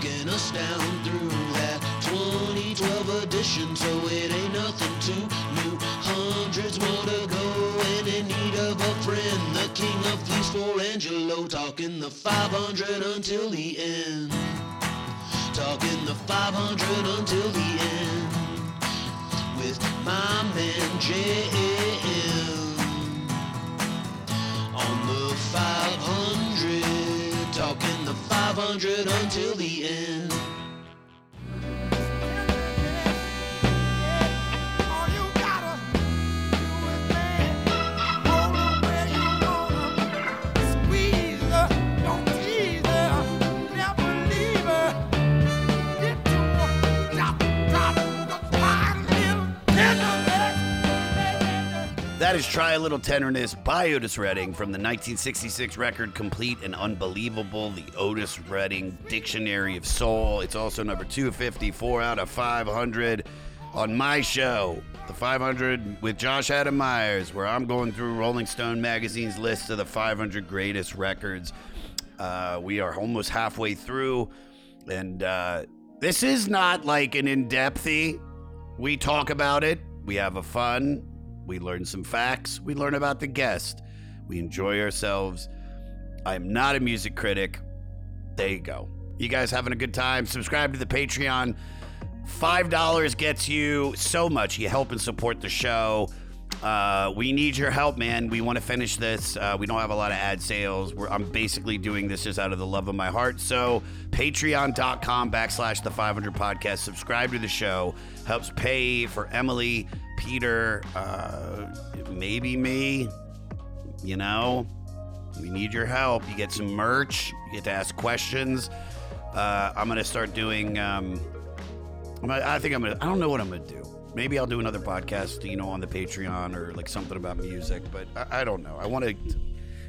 Walking us down through that 2012 edition, so it ain't nothing too new. Hundreds more to go, and in need of a friend. The king of fleece for Angelo, talking the 500 until the end. Talking the 500 until the end with my man JM on the 500, talking the 500 until the end. That is Try a Little Tenderness by Otis Redding from the 1966 record Complete and Unbelievable, the Otis Redding Dictionary of Soul. It's also number 254 out of 500 on my show, The 500 with Josh Adam Meyers, where I'm going through Rolling Stone magazine's list of the 500 greatest records. Uh, we are almost halfway through, and uh, this is not like an in depthy. We talk about it, we have a fun, we learn some facts. We learn about the guest. We enjoy ourselves. I'm not a music critic. There you go. You guys having a good time? Subscribe to the Patreon. $5 gets you so much. You help and support the show. Uh, we need your help, man. We want to finish this. Uh, we don't have a lot of ad sales. We're, I'm basically doing this just out of the love of my heart. So, patreon.com backslash the 500 podcast. Subscribe to the show. Helps pay for Emily, Peter, uh, maybe me. You know, we need your help. You get some merch. You get to ask questions. Uh, I'm gonna start doing. Um, I think I'm gonna. I don't know what I'm gonna do. Maybe I'll do another podcast, you know, on the Patreon or like something about music. But I, I don't know. I want to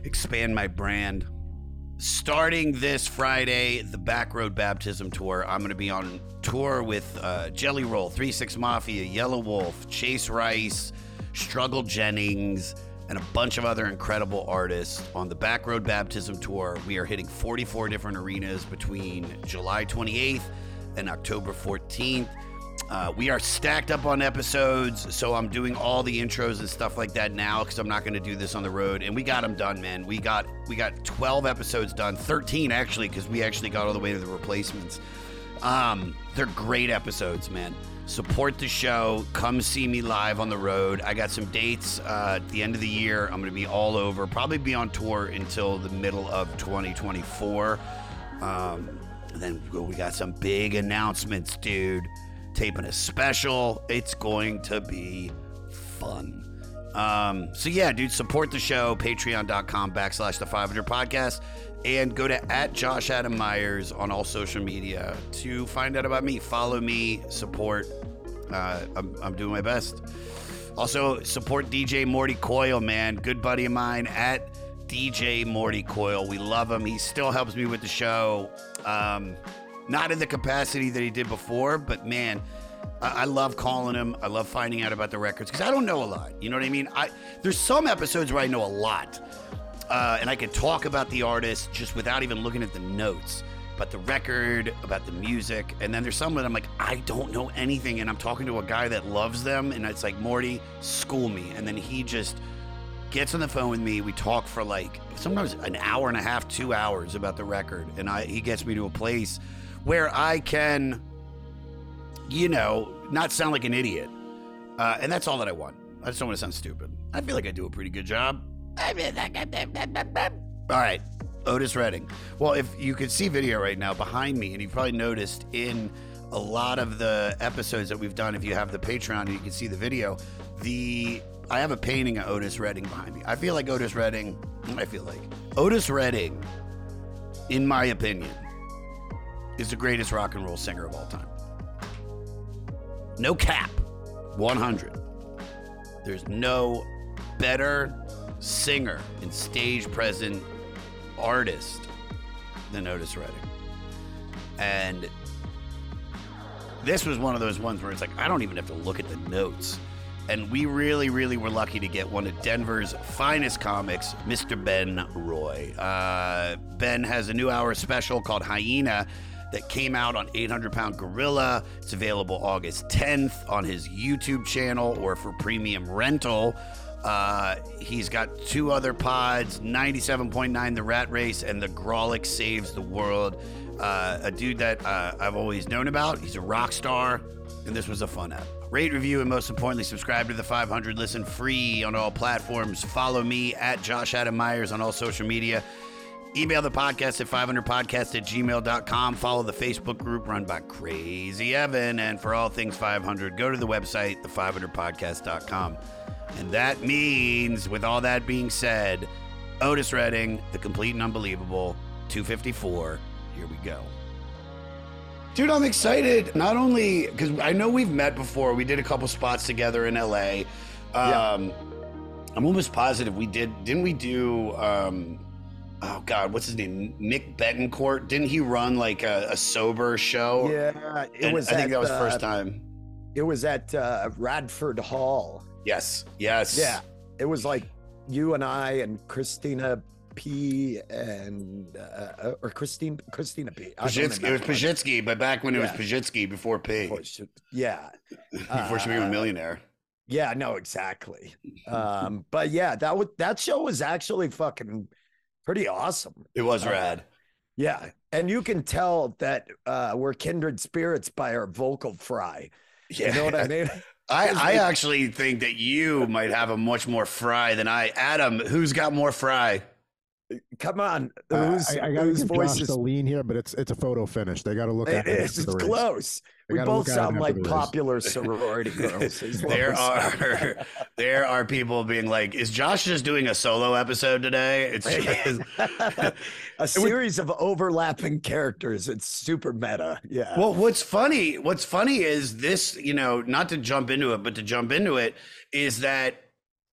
expand my brand. Starting this Friday, the Backroad Baptism Tour. I'm going to be on tour with uh, Jelly Roll, Three Six Mafia, Yelawolf, Chase Rice, Struggle Jennings, and a bunch of other incredible artists on the Backroad Baptism Tour. We are hitting 44 different arenas between July 28th and October 14th. Uh, we are stacked up on episodes, so I'm doing all the intros and stuff like that now because I'm not going to do this on the road. And we got them done, man. We got we got 12 episodes done, 13 actually, because we actually got all the way to the replacements. Um, they're great episodes, man. Support the show. Come see me live on the road. I got some dates uh, at the end of the year. I'm going to be all over. Probably be on tour until the middle of 2024. Um, then we got some big announcements, dude. Taping a special. It's going to be fun. Um, so yeah, dude, support the show. Patreon.com backslash the 500 podcast. And go to at Josh Adam Meyers on all social media to find out about me. Follow me, support. Uh, I'm, I'm doing my best. Also, support DJ Morty Coyle, man. Good buddy of mine at DJ Morty Coyle. We love him. He still helps me with the show. Um, not in the capacity that he did before, but man, I, I love calling him. I love finding out about the records because I don't know a lot. You know what I mean? I there's some episodes where I know a lot, uh, and I can talk about the artist just without even looking at the notes, about the record, about the music, and then there's some that I'm like, I don't know anything, and I'm talking to a guy that loves them, and it's like Morty, school me, and then he just gets on the phone with me. We talk for like sometimes an hour and a half, two hours about the record, and I he gets me to a place where I can, you know, not sound like an idiot, uh, and that's all that I want. I just don't want to sound stupid. I feel like I do a pretty good job. All right, Otis Redding. Well, if you could see video right now behind me, and you probably noticed in a lot of the episodes that we've done, if you have the Patreon and you can see the video, the I have a painting of Otis Redding behind me. I feel like Otis Redding. I feel like Otis Redding, in my opinion, is the greatest rock and roll singer of all time. No cap, 100. There's no better singer and stage present artist than Otis Redding. And this was one of those ones where it's like, I don't even have to look at the notes. And we really, really were lucky to get one of Denver's finest comics, Mr. Ben Roy. Uh, ben has a new hour special called Hyena that came out on 800 Pound Gorilla. It's available August 10th on his YouTube channel or for premium rental. Uh, he's got two other pods 97.9 The Rat Race and The Grawlix Saves the World. Uh, a dude that uh, I've always known about. He's a rock star, and this was a fun app. Rate, review, and most importantly, subscribe to the 500. Listen free on all platforms. Follow me at Josh Adam Meyers on all social media. Email the podcast at 500podcast at gmail.com. Follow the Facebook group run by Crazy Evan. And for all things 500, go to the website, the500podcast.com. And that means, with all that being said, Otis Redding, the complete and unbelievable, 254. Here we go. Dude, I'm excited. Not only because I know we've met before, we did a couple spots together in LA. Um, I'm almost positive we did. Didn't we do? Um, oh God, what's his name? Nick Betancourt. Didn't he run like a, a sober show? Yeah, it And was. I think at, that was uh, first time. It was at uh, Radford Hall. Yes. Yes. Yeah, it was like you and I and Christina P and uh, or Christine Christina P. Pazsitzky, it was. Pazsitzky, but back when it Yeah. was Pazsitzky before P, Before she- Yeah, before she became a Uh, millionaire. yeah, no, exactly. Um, but yeah, that was that show was actually fucking pretty awesome. It was uh, rad. Yeah, and you can tell that uh, we're kindred spirits by our vocal fry. Yeah. You know what I mean? I, I actually think that you might have a much more fry than I. Adam, who's got more fry? Come on, Uh, whose, I, I gotta whose give voice Josh is lean here, but it's it's a photo finish. They got to look It at it. is. after It's the race. close. We both look at it sound like popular sorority girls. There are there are people being like, "Is Josh just doing a solo episode today?" It's just, a series of overlapping characters. It's super meta. Yeah. well, what's funny? What's funny is this. You know, not to jump into it, but to jump into it is that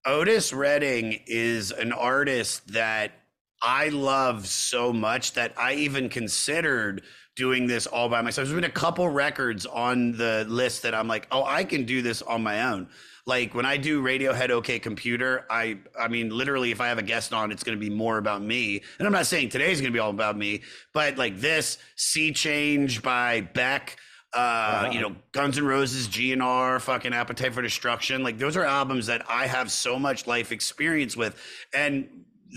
Otis Redding is an artist that I love so much that I even considered doing this all by myself. There's been a couple records on the list that I'm like, oh, I can do this on my own. Like when I do Radiohead OK Computer, I I mean literally if I have a guest on, it's gonna be more about me. And I'm not saying today's gonna be all about me, but like this Sea Change by Beck, uh, you know, Guns N' Roses, GNR, fucking Appetite for Destruction. Like those are albums that I have so much life experience with. And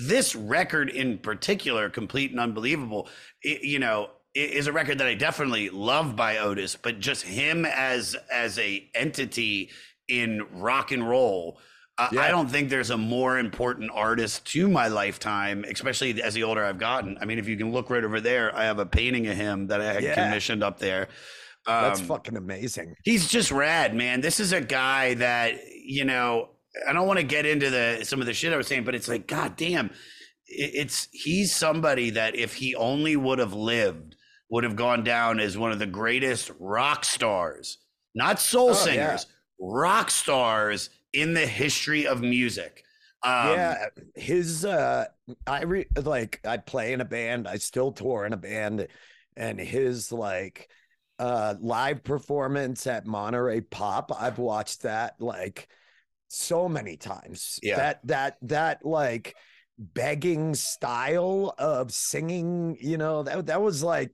this record in particular, Complete and Unbelievable, i you know, is a record that I definitely love by Otis, but just him as as a entity in rock and roll. Uh, I don't think there's a more important artist to my lifetime, especially as the older I've gotten. I mean, if you can look right over there, I have a painting of him that I had Yeah. commissioned up there. That's Um, fucking amazing. he's just rad, man. This is a guy that you know. I don't want to get into the some of the shit I was saying, but it's like, god damn, it's he's somebody that if he only would have lived, would have gone down as one of the greatest rock stars, not soul Oh, yeah. singers, rock stars in the history of music. Um, yeah, his uh I re- like I play in a band, I still tour in a band and his like uh live performance at Monterey Pop, I've watched that like so many times. Yeah. That that that like begging style of singing, you know, that that was like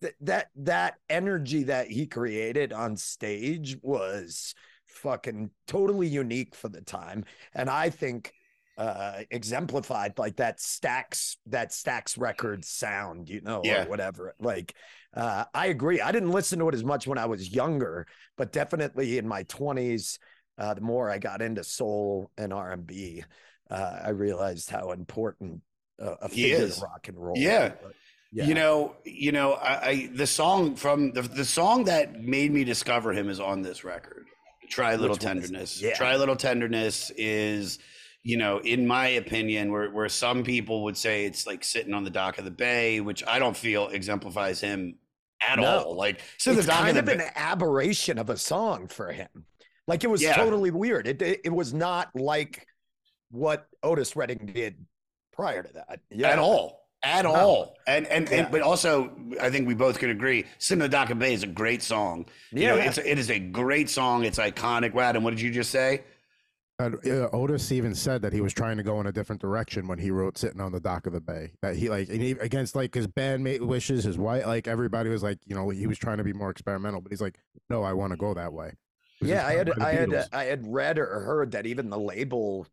th- that that energy that he created on stage was fucking totally unique for the time and i think uh exemplified like that Stax that Stax record sound you know Yeah. or whatever like uh i agree i didn't listen to it as much when i was younger but definitely in my 20s uh, the more I got into soul and R and B, uh, I realized how important uh, a figure rock and roll. Yeah. But, yeah. You know, you know, I, I the song from the the song that made me discover him is on this record. Try a little Which one is it? tenderness. Yeah. Try a little tenderness is, you know, in my opinion, where where some people would say it's like sitting on the dock of the bay, which I don't feel exemplifies him at No. all. Like so the it's dock kind of of the an bay. aberration of a song for him. Like it was Yeah. totally weird. It, it it was not like what Otis Redding did prior to that. Yeah. at all. At No. all. And, and Yeah. and but also I think we both could agree, Sitting on the Dock of Bay is a great song. You know, Yeah. it's it is a great song. It's iconic. Wow, and what did you just say? And, uh, Otis even said that he was trying to go in a different direction when he wrote "Sitting on the Dock of the Bay." That he like and he, against like his bandmate wishes, his wife, like everybody was like, you know, he was trying to be more experimental, but he's like, no, I want to go that way. Yeah, I had inspired by I had I had read or heard that even the label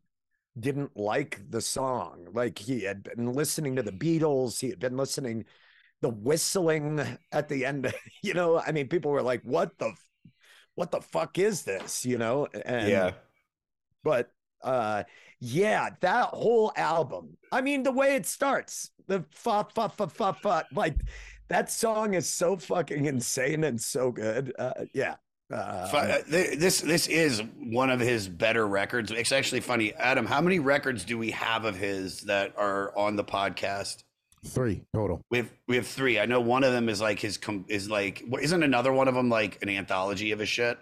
didn't like the song. Like he had been listening to the Beatles, he had been listening the whistling at the end. You know, I mean, people were like, "What the, what the fuck is this?" You know, and yeah. but uh, yeah, that whole album. I mean, the way it starts, the fa fa fa fa fa, like that song is so fucking insane and so good. Uh, yeah. Uh, uh, This this is one of his better records. It's actually funny, Adam. How many records do we have of his that are on the podcast? Three total. We have we have three. I know one of them is like his is like isn't another one of them like an anthology of his shit?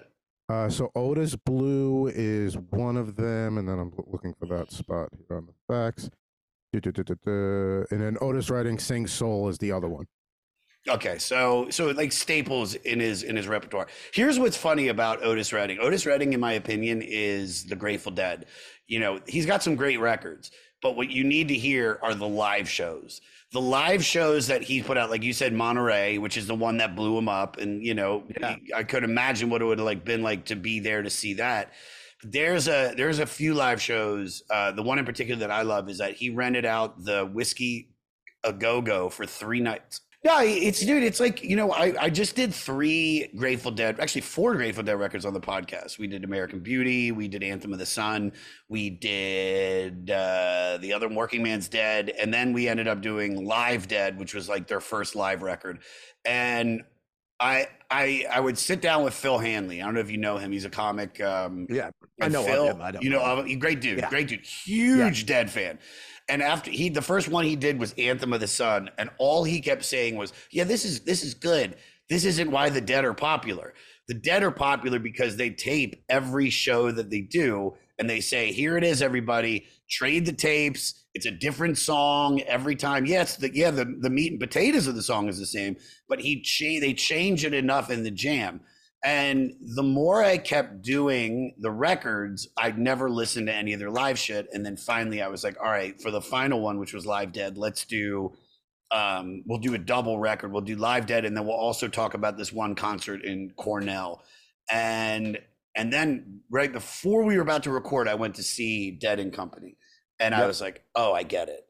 Uh, so Otis Blue is one of them, and then I'm looking for that spot here on the facts. And then Otis Redding Sing Soul is the other one. Okay, so so like staples in his in his repertoire. Here's what's funny about Otis Redding. Otis Redding, in my opinion, is the Grateful Dead. You know, he's got some great records, but what you need to hear are the live shows. The live shows that he put out, like you said, Monterey, which is the one that blew him up, and you know, Yeah. I could imagine what it would have like been like to be there to see that. There's a there's a few live shows. Uh, the one in particular that I love is that he rented out the whiskey a go go for three nights. No, it's dude. It's like you know, I I just did three Grateful Dead, actually four Grateful Dead records on the podcast. We did American Beauty, we did Anthem of the Sun, we did uh, the other Workingman's Dead, and then we ended up doing Live Dead, which was like their first live record. And I I I would sit down with Phil Hanley. I don't know if you know him. He's a comic. Um, yeah, I know Phil, him. I don't you know, know. great dude, Yeah. great dude, huge Dead fan. And after he, the first one he did was Anthem of the Sun, and all he kept saying was, "Yeah, this is this is good. This isn't why the Dead are popular. The Dead are popular because they tape every show that they do, and they say, here it is, everybody, trade the tapes. It's a different song every time. Yes, the yeah, the the meat and potatoes of the song is the same, but he cha- they change it enough in the jam." And the more I kept doing the records, I'd never listened to any of their live shit. And then finally, I was like, all right, for the final one, which was Live Dead, let's do, um, we'll do a double record. We'll do Live Dead, and then we'll also talk about this one concert in Cornell. And and then right before we were about to record, I went to see Dead and Company, and I was like, oh, I get it.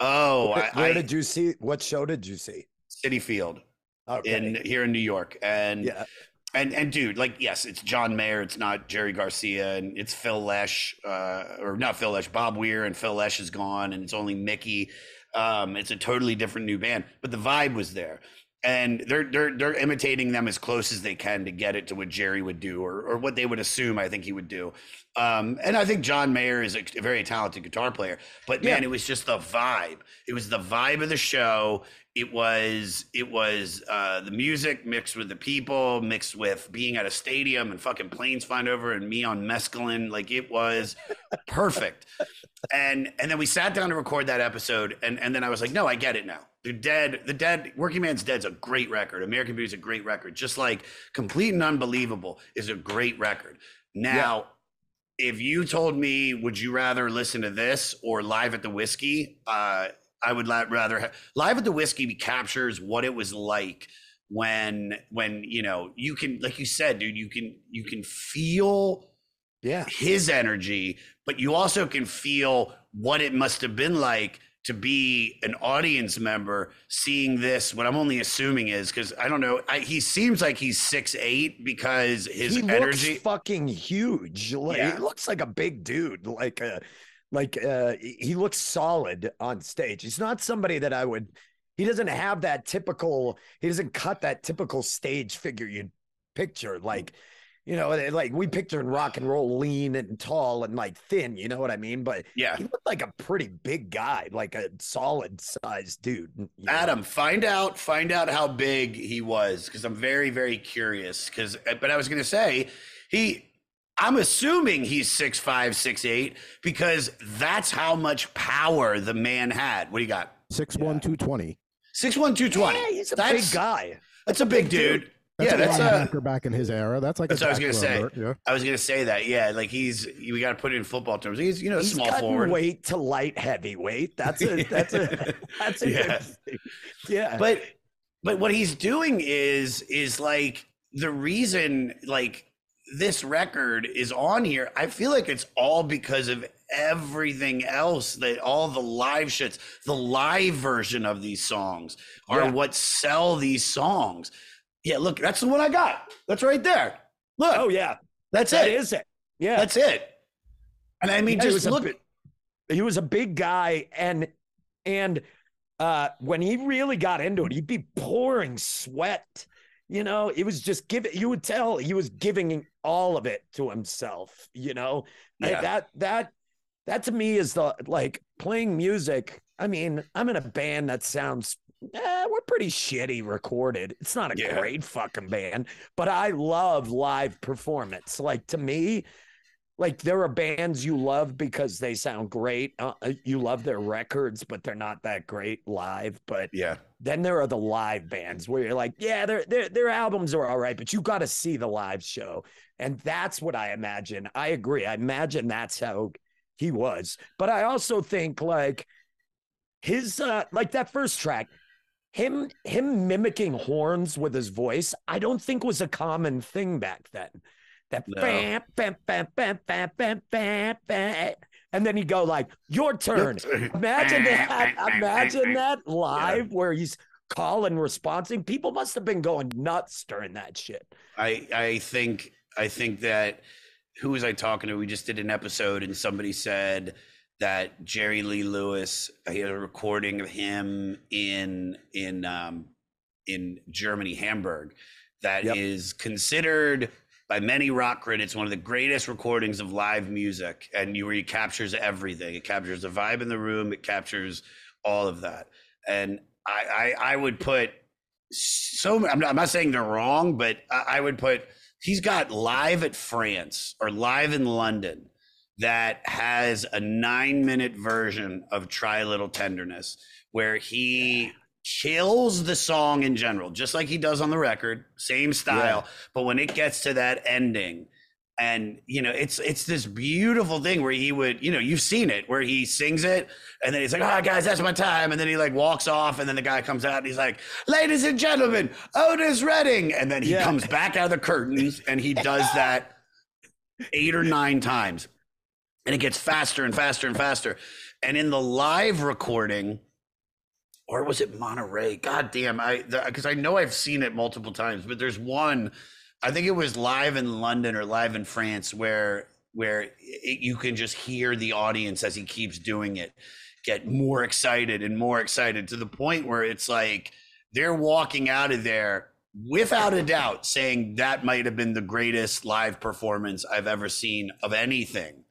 Oh, Where, I, where did you see? What show did you see? Citi Field Okay. in here in New York, and yeah. And and dude, like yes, it's John Mayer, it's not Jerry Garcia, and it's Phil Lesh, uh, or not Phil Lesh, Bob Weir, and Phil Lesh is gone, and it's only Mickey. Um, it's a totally different new band, but the vibe was there, and they're they're they're imitating them as close as they can to get it to what Jerry would do, or or what they would assume I think he would do. Um, and I think John Mayer is a, a very talented guitar player, but man, it was just the vibe. It was the vibe of the show. It was it was uh, the music mixed with the people, mixed with being at a stadium and fucking planes flying over and me on mescaline. Like it was perfect. And and then we sat down to record that episode, and and then I was like, no, I get it now. The Dead, the Dead, Workingman's Dead's a great record. American Beauty's a great record. Just like Complete and Unbelievable is a great record. Now, if you told me, would you rather listen to this or Live at the Whiskey? Uh, I would rather ha- Live at the Whiskey captures what it was like when when you know you can like you said dude you can you can feel Yeah. his energy but you also can feel what it must have been like to be an audience member seeing this what i'm only assuming is because i don't know I, he seems like he's six eight because his he energy looks fucking huge. Like Yeah. he looks like a big dude. Like uh like uh he looks solid on stage. He's not somebody that I would he doesn't have that typical he doesn't cut that typical stage figure you'd picture. Like, you know, like we picture in rock and roll lean and tall and like thin, you know what I mean? But yeah he looked like a pretty big guy, like a solid sized dude. you know? Adam, find out find out how big he was because I'm very very curious. Because but I was gonna say he. I'm assuming he's six five, six eight, because that's how much power the man had. What do you got? Six one two twenty. Six one two twenty. Yeah, he's a that's, big guy. That's a big, Big dude. dude. That's yeah, a that's a. linebacker uh, back in his era. That's like That's a what I was gonna tackler say. Yeah. I was gonna say that. Yeah, like he's we got to put it in football terms. He's you know He's small forward. weight to light heavyweight. That's a that's a that's a Yeah. good thing. yeah. but but what he's doing is is like the reason like this record is on here i feel like it's all because of everything else that all the live shits the live version of these songs are Yeah. what sell these songs. Yeah look that's the one i got. That's right there. Look. Oh yeah, that's that it. is it. Yeah, that's it. And i mean Yeah, just a look bi- he was a big guy, and and uh, when he really got into it, he'd be pouring sweat. You know, it was just giving. You would tell he was giving all of it to himself. You know, Yeah. that that that to me is the like playing music. I mean, I'm in a band that sounds. Eh, we're pretty shitty recorded. It's not a Yeah. great fucking band, but I love live performance. Like to me, like there are bands you love because they sound great. Uh, uh, you love their records, but they're not that great live. But yeah then there are the live bands where you're like, yeah, their their their albums are all right, but you got to see the live show, and that's what I imagine. I agree. I imagine that's how he was, but I also think like his uh like that first track. Him him mimicking horns with his voice, I don't think was a common thing back then. That No. bam, bam, bam, bam, bam, bam, bam, bam. and then he go like, "Your turn." Imagine that. Imagine that live where he's calling, responding. People must have been going nuts during that shit. I I think I think that who was I talking to? We just did an episode and somebody said that Jerry Lee Lewis he had a recording of him in in um in Germany, Hamburg, that is Yep. considered by many rock critics one of the greatest recordings of live music and you where he captures everything. It captures the vibe in the room, it captures all of that. And I I, I would put so I'm not, I'm not saying they're wrong, but I, I would put he's got live at France or live in London that has a nine minute version of Try a Little Tenderness where he kills the song in general, just like he does on the record, same style. But when it gets to that ending, and you know, it's it's this beautiful thing where he would, you know, you've seen it where he sings it and then he's like, "All right, guys, that's my time," and then he like walks off, and then the guy comes out and he's like, "Ladies and gentlemen, Otis Redding," and then he Yeah. comes back out of the curtains and he does that eight or nine times, and it gets faster and faster and faster, and in the live recording. Or was it Monterey? God damn, I because I know I've seen it multiple times, but there's one I think it was live in London or live in France where where it, you can just hear the audience as he keeps doing it get more excited and more excited to the point where it's like they're walking out of there without a doubt saying that might have been the greatest live performance I've ever seen of anything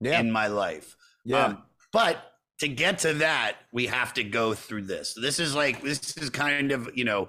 Yeah, in my life. yeah. Um, but to get to that, we have to go through this. This is like this is kind of you know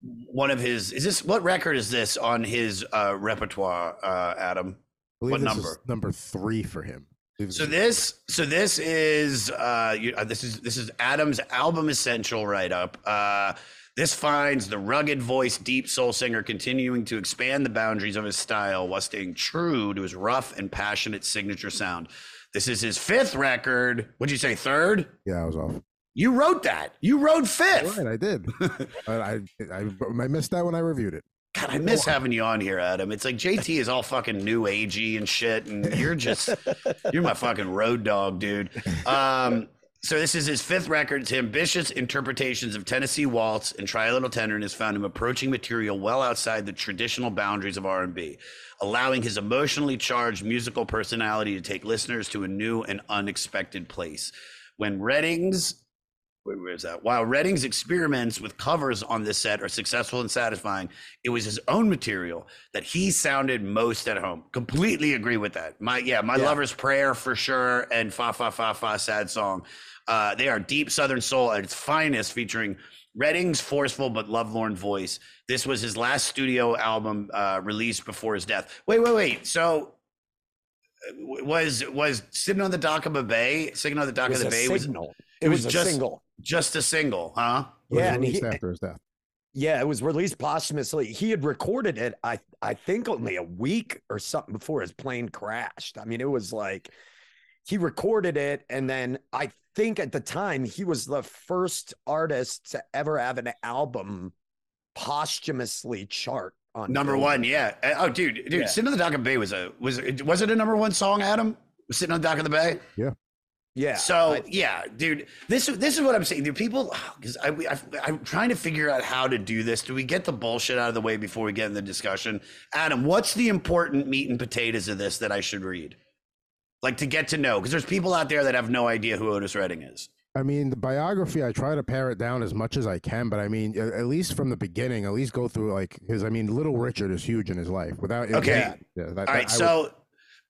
one of his. Is this what record is this on his uh, repertoire, uh, Adam? What this is number? number three for him. So this so this is uh, you, uh, this is this is Adam's album essential write up. Uh, this finds the rugged voiced, deep soul singer continuing to expand the boundaries of his style while staying true to his rough and passionate signature sound. This is his fifth record. Would you say third? yeah, I was off. You wrote that. You wrote fifth. Right, I did. I, I I I missed that when I reviewed it. God, I miss having you on here, Adam. It's like JT is all fucking new agey and shit, and you're just you're my fucking road dog, dude. Um, So this is his fifth record. His ambitious interpretations of Tennessee Waltz and Try a Little Tenderness found him approaching material well outside the traditional boundaries of R&B, allowing his emotionally charged musical personality to take listeners to a new and unexpected place. When Redding's where- where's that? While Redding's experiments with covers on this set are successful and satisfying, it was his own material that he sounded most at home. Completely agree with that. My yeah, my Yeah. lover's prayer for sure, and fa fa fa fa sad song. Uh, they are deep Southern soul at its finest, featuring Redding's forceful but lovelorn voice. This was his last studio album uh, released before his death. Wait, wait, wait. So. uh, Was was sitting on the dock of a bay, sitting on the dock of the a bay was signal. it It was was a just- single. just a single, huh? It was Yeah, and released he- after his death. Yeah, it was released posthumously. He had recorded it, I I think only a week or something before his plane crashed. I mean, it was like he recorded it, and then I think at the time he was the first artist to ever have an album posthumously chart on Number Billboard. one, yeah. Uh, Oh, dude, dude, Yeah. sitting on the dock of the bay was a was it, was it a number one song, Adam? Sitting on the dock of the bay. Yeah. Yeah. So I- yeah, dude, this this is what I'm saying. Do people? Because I, I I'm trying to figure out how to do this. Do we get the bullshit out of the way before we get in the discussion? Adam, what's the important meat and potatoes of this that I should read? Like to get to know, because there's people out there that have no idea who Otis Redding is. I mean, the biography, I try to pare it down as much as I can, but I mean, at least from the beginning, at least go through like his. I mean, Little Richard is huge in his life. Without Okay. yeah, that, All that- right, I would- so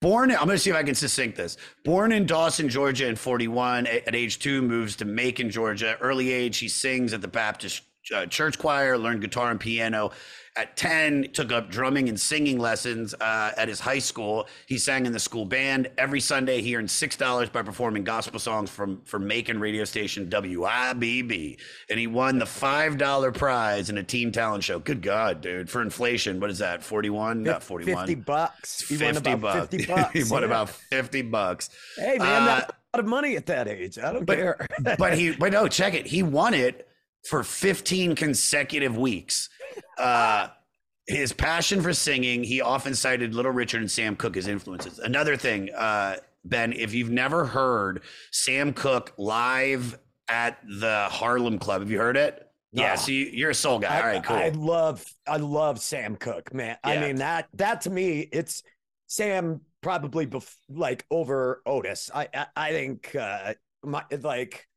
born, I'm going to see if I can succinct this. Born in Dawson, Georgia in 41, at age two, moves to Macon, Georgia. Early age, he sings at the Baptist uh, church choir, learned guitar and piano. At 10, took up drumming and singing lessons uh, at his high school. He sang in the school band. Every Sunday, he earned $6 by performing gospel songs from, from Macon radio station WIBB. And he won the $5 prize in a teen talent show. Good God, dude. For inflation, what is that? 41? Not 41. 50 bucks. He won 50 about bucks. 50 bucks. he won yeah. about 50 bucks. Hey man, Uh, that's a lot of money at that age. I don't but- care. But he, but no, check it. He won it for 15 consecutive weeks. Uh, his passion for singing, he often cited Little Richard and Sam Cooke as influences. Another thing, uh, Ben, if you've never heard Sam Cooke live at the Harlem Club, have you heard it? Yeah, No. so you, you're a soul guy. I, All right, cool. I love I love Sam Cooke, man. I mean that that to me it's Sam probably bef- like over Otis. I I, I think uh my like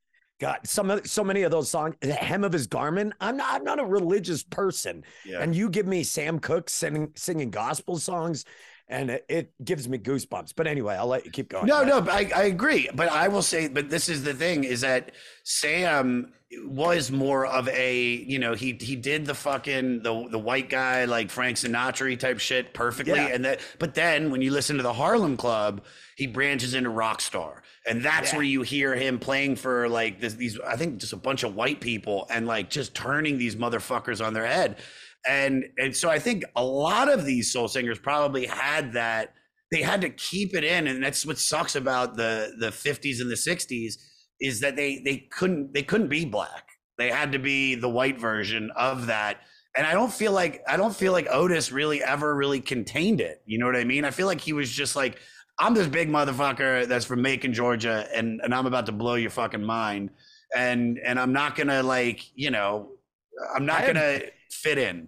God, some of so many of those songs, the hem of his garment. I'm not I'm not a religious person, yeah. and you give me Sam Cooke singing singing gospel songs, and it, it gives me goosebumps. But anyway, I'll let you keep going. No, no, but I, I agree. But I will say, but this is the thing is that Sam was more of a, you know, he he did the fucking the the white guy like Frank Sinatra type shit perfectly. Yeah. And that but then when you listen to the Harlem Club, he branches into rock star. And that's Yeah. where you hear him playing for like this, these I think just a bunch of white people and like just turning these motherfuckers on their head. And and so I think a lot of these soul singers probably had that they had to keep it in and that's what sucks about the the 50s and the 60s is that they they couldn't they couldn't be black. They had to be the white version of that. And i don't feel like i don't feel like otis really ever really contained it. You know what i mean? I feel like he was just like i'm this big motherfucker that's from macon georgia and and i'm about to blow your fucking mind. And and i'm not gonna like you know i'm not I gonna fit in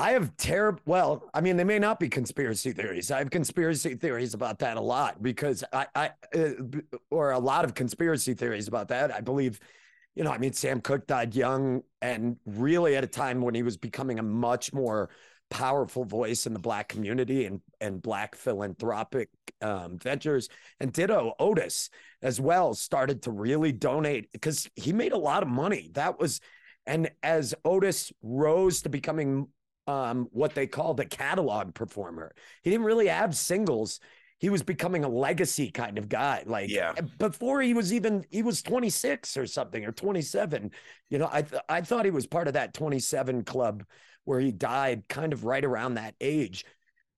I have terrible. Well, I mean, they may not be conspiracy theories. I have conspiracy theories about that a lot because I, I, uh, or a lot of conspiracy theories about that. I believe, you know, I mean, Sam Cooke died young and really at a time when he was becoming a much more powerful voice in the black community and and black philanthropic um, ventures. And ditto Otis as well started to really donate because he made a lot of money. That was, and as Otis rose to becoming um, what they called the catalog performer. He didn't really have singles. He was becoming a legacy kind of guy. Like Yeah. before he was even he was 26 or something or 27. You know, I th- I thought he was part of that 27 club where he died kind of right around that age.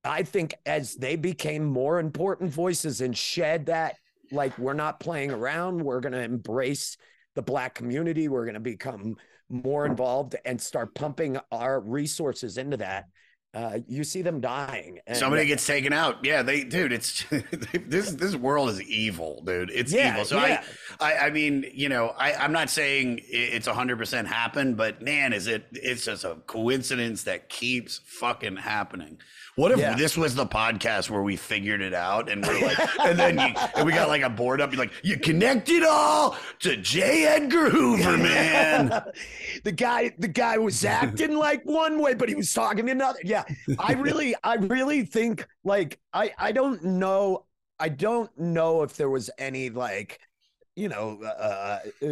I think as they became more important voices and shed that like we're not playing around, we're going to embrace the black community, we're going to become more involved and start pumping our resources into that. Uh, you see them dying. And Somebody gets taken out. Yeah, they, dude. It's this. This world is evil, dude. It's Yeah, evil. So yeah. I, I, I mean, you know, I, I'm not saying it's hundred percent happened, but man, is it? It's just a coincidence that keeps fucking happening. What if Yeah. this was the podcast where we figured it out and we're like, and then you, and we got like a board up, you're like, you connect it all to J. Edgar Hoover, man. the guy the guy was acting like one way but he was talking another yeah i really i really think like i i don't know i don't know if there was any like you know uh, uh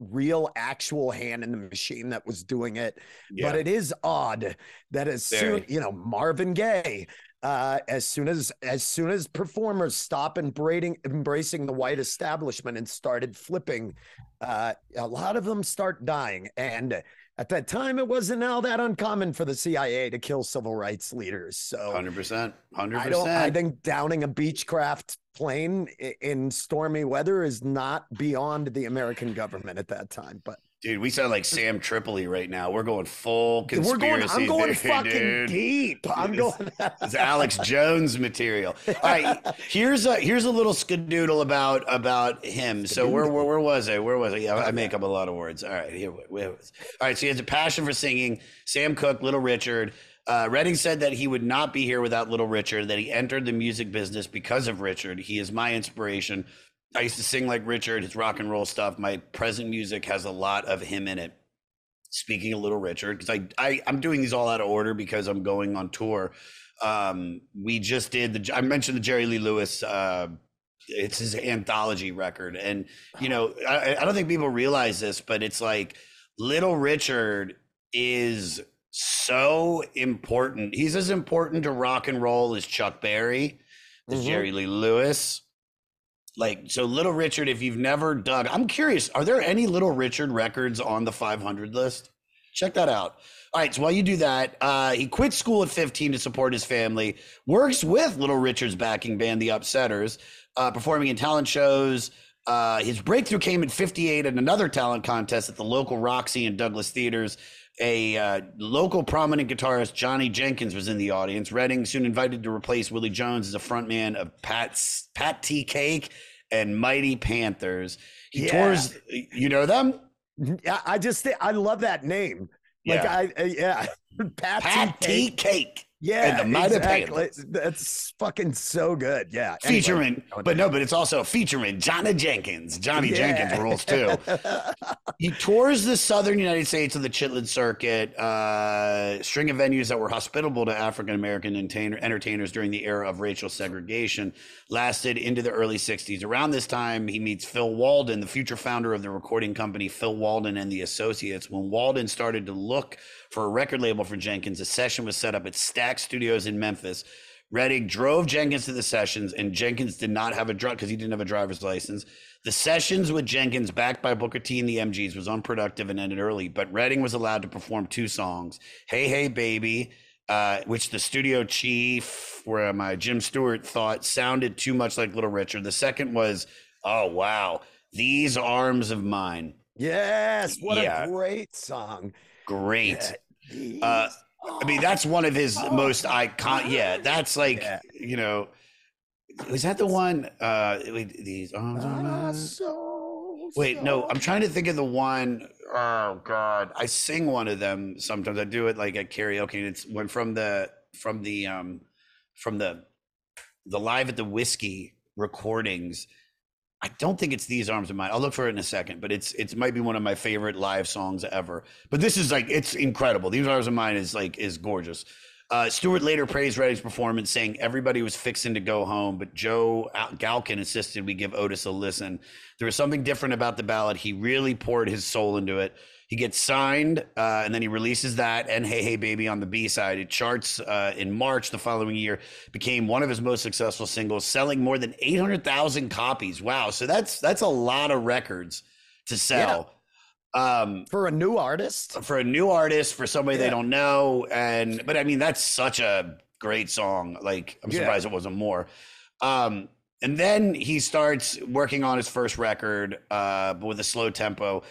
real actual hand in the machine that was doing it Yeah. but it is odd that as soon Very. you know marvin gaye uh, as soon as as soon as performers stop embracing embracing the white establishment and started flipping, uh, a lot of them start dying. And at that time, it wasn't all that uncommon for the CIA to kill civil rights leaders. So Hundred percent, hundred I don't. I think downing a Beechcraft plane in stormy weather is not beyond the American government at that time. But Dude, we sound like Sam Tripoli right now. We're going full conspiracy. we're going. I'm going fucking dude. deep. I'm It's- going. It's Alex Jones material. All right, here's a here's a little skadoodle about about him. So where, where where was I? Where was I? Yeah, I make up a lot of words. All right, here. Where was, all right, so he has a passion for singing. Sam Cooke, Little Richard. Uh, Redding said that he would not be here without Little Richard. That he entered the music business because of Richard. He is my inspiration. I used to sing like Richard. His rock and roll stuff. My present music has a lot of him in it speaking of little richard because I, I i'm doing these all out of order because i'm going on tour um we just did the i mentioned the jerry lee lewis uh it's his anthology record and you know I, I don't think people realize this but it's like little richard is so important he's as important to rock and roll as chuck berry as Mhm. jerry lee lewis like so little richard if you've never dug i'm curious are there any little richard records on the 500 list? Check that out. All right so while you do that uh, he quit school at 15 to support his family works with little richard's backing band the upsetters uh, performing in talent shows. Uh, his breakthrough came in 58 at another talent contest at the local roxy and douglas theaters a uh, local prominent guitarist johnny jenkins was in the audience. Redding soon invited to replace willie jones as a frontman of pat's pat t. Cake and mighty panthers. He Yeah. tours you know them? I just think I love that name. Like Yeah. I, uh, yeah, Pat, pat t. Cake Yeah, and the exactly. That's fucking so good. Yeah, Anyway. featuring but no but it's also featuring johnny jenkins johnny jenkins rules too he tours the southern united states with the chitlin circuit uh string of venues that were hospitable to african american entertainer, entertainers during the era of racial segregation lasted into the early 60s around this time he meets phil walden the future founder of the recording company phil walden and the associates when walden started to look for a record label for jenkins a session was set up at stax studios in memphis Redding drove Jenkins to the sessions, and Jenkins did not have a drug because he didn't have a driver's license. The sessions with Jenkins, backed by Booker T and the MGs, was unproductive and ended early. But Redding was allowed to perform two songs: "Hey Hey Baby" uh, which the studio chief, where am I, Jim Stewart, thought sounded too much like Little Richard. The second was, oh, wow, These Arms of Mine. Yes, what Yeah. a great song. Great. These Uh, I mean, that's one of his Oh, most icon. Yeah, that's like, Yeah. you know, was that the one? Uh, wait, These Arms of are Mine? so Wait, no, I'm trying to think of the one oh God, I sing one of them sometimes. I do it like at karaoke. And it's when from the from the um from the the live at the whiskey recordings. I don't think it's these arms of mine. I'll look for it in a second, but it's it's might be one of my favorite live songs ever. But this is like it's incredible. These arms of mine is like is gorgeous. Uh, Stewart later praised Redding's performance, saying everybody was fixing to go home, but Joe Galkin insisted we give Otis a listen. There was something different about the ballad. He really poured his soul into it. He gets signed, uh, and then he releases that and "Hey Hey Baby" on the B side. It charts uh, in March the following year, became one of his most successful singles, selling more than eight hundred thousand copies. Wow! So that's that's a lot of records to sell. Um, for a new artist. for a new artist, for somebody they don't know, and but I mean that's such a great song. Like I'm Yeah. surprised it wasn't more. Um, and then he starts working on his first record, uh, but with a slow tempo.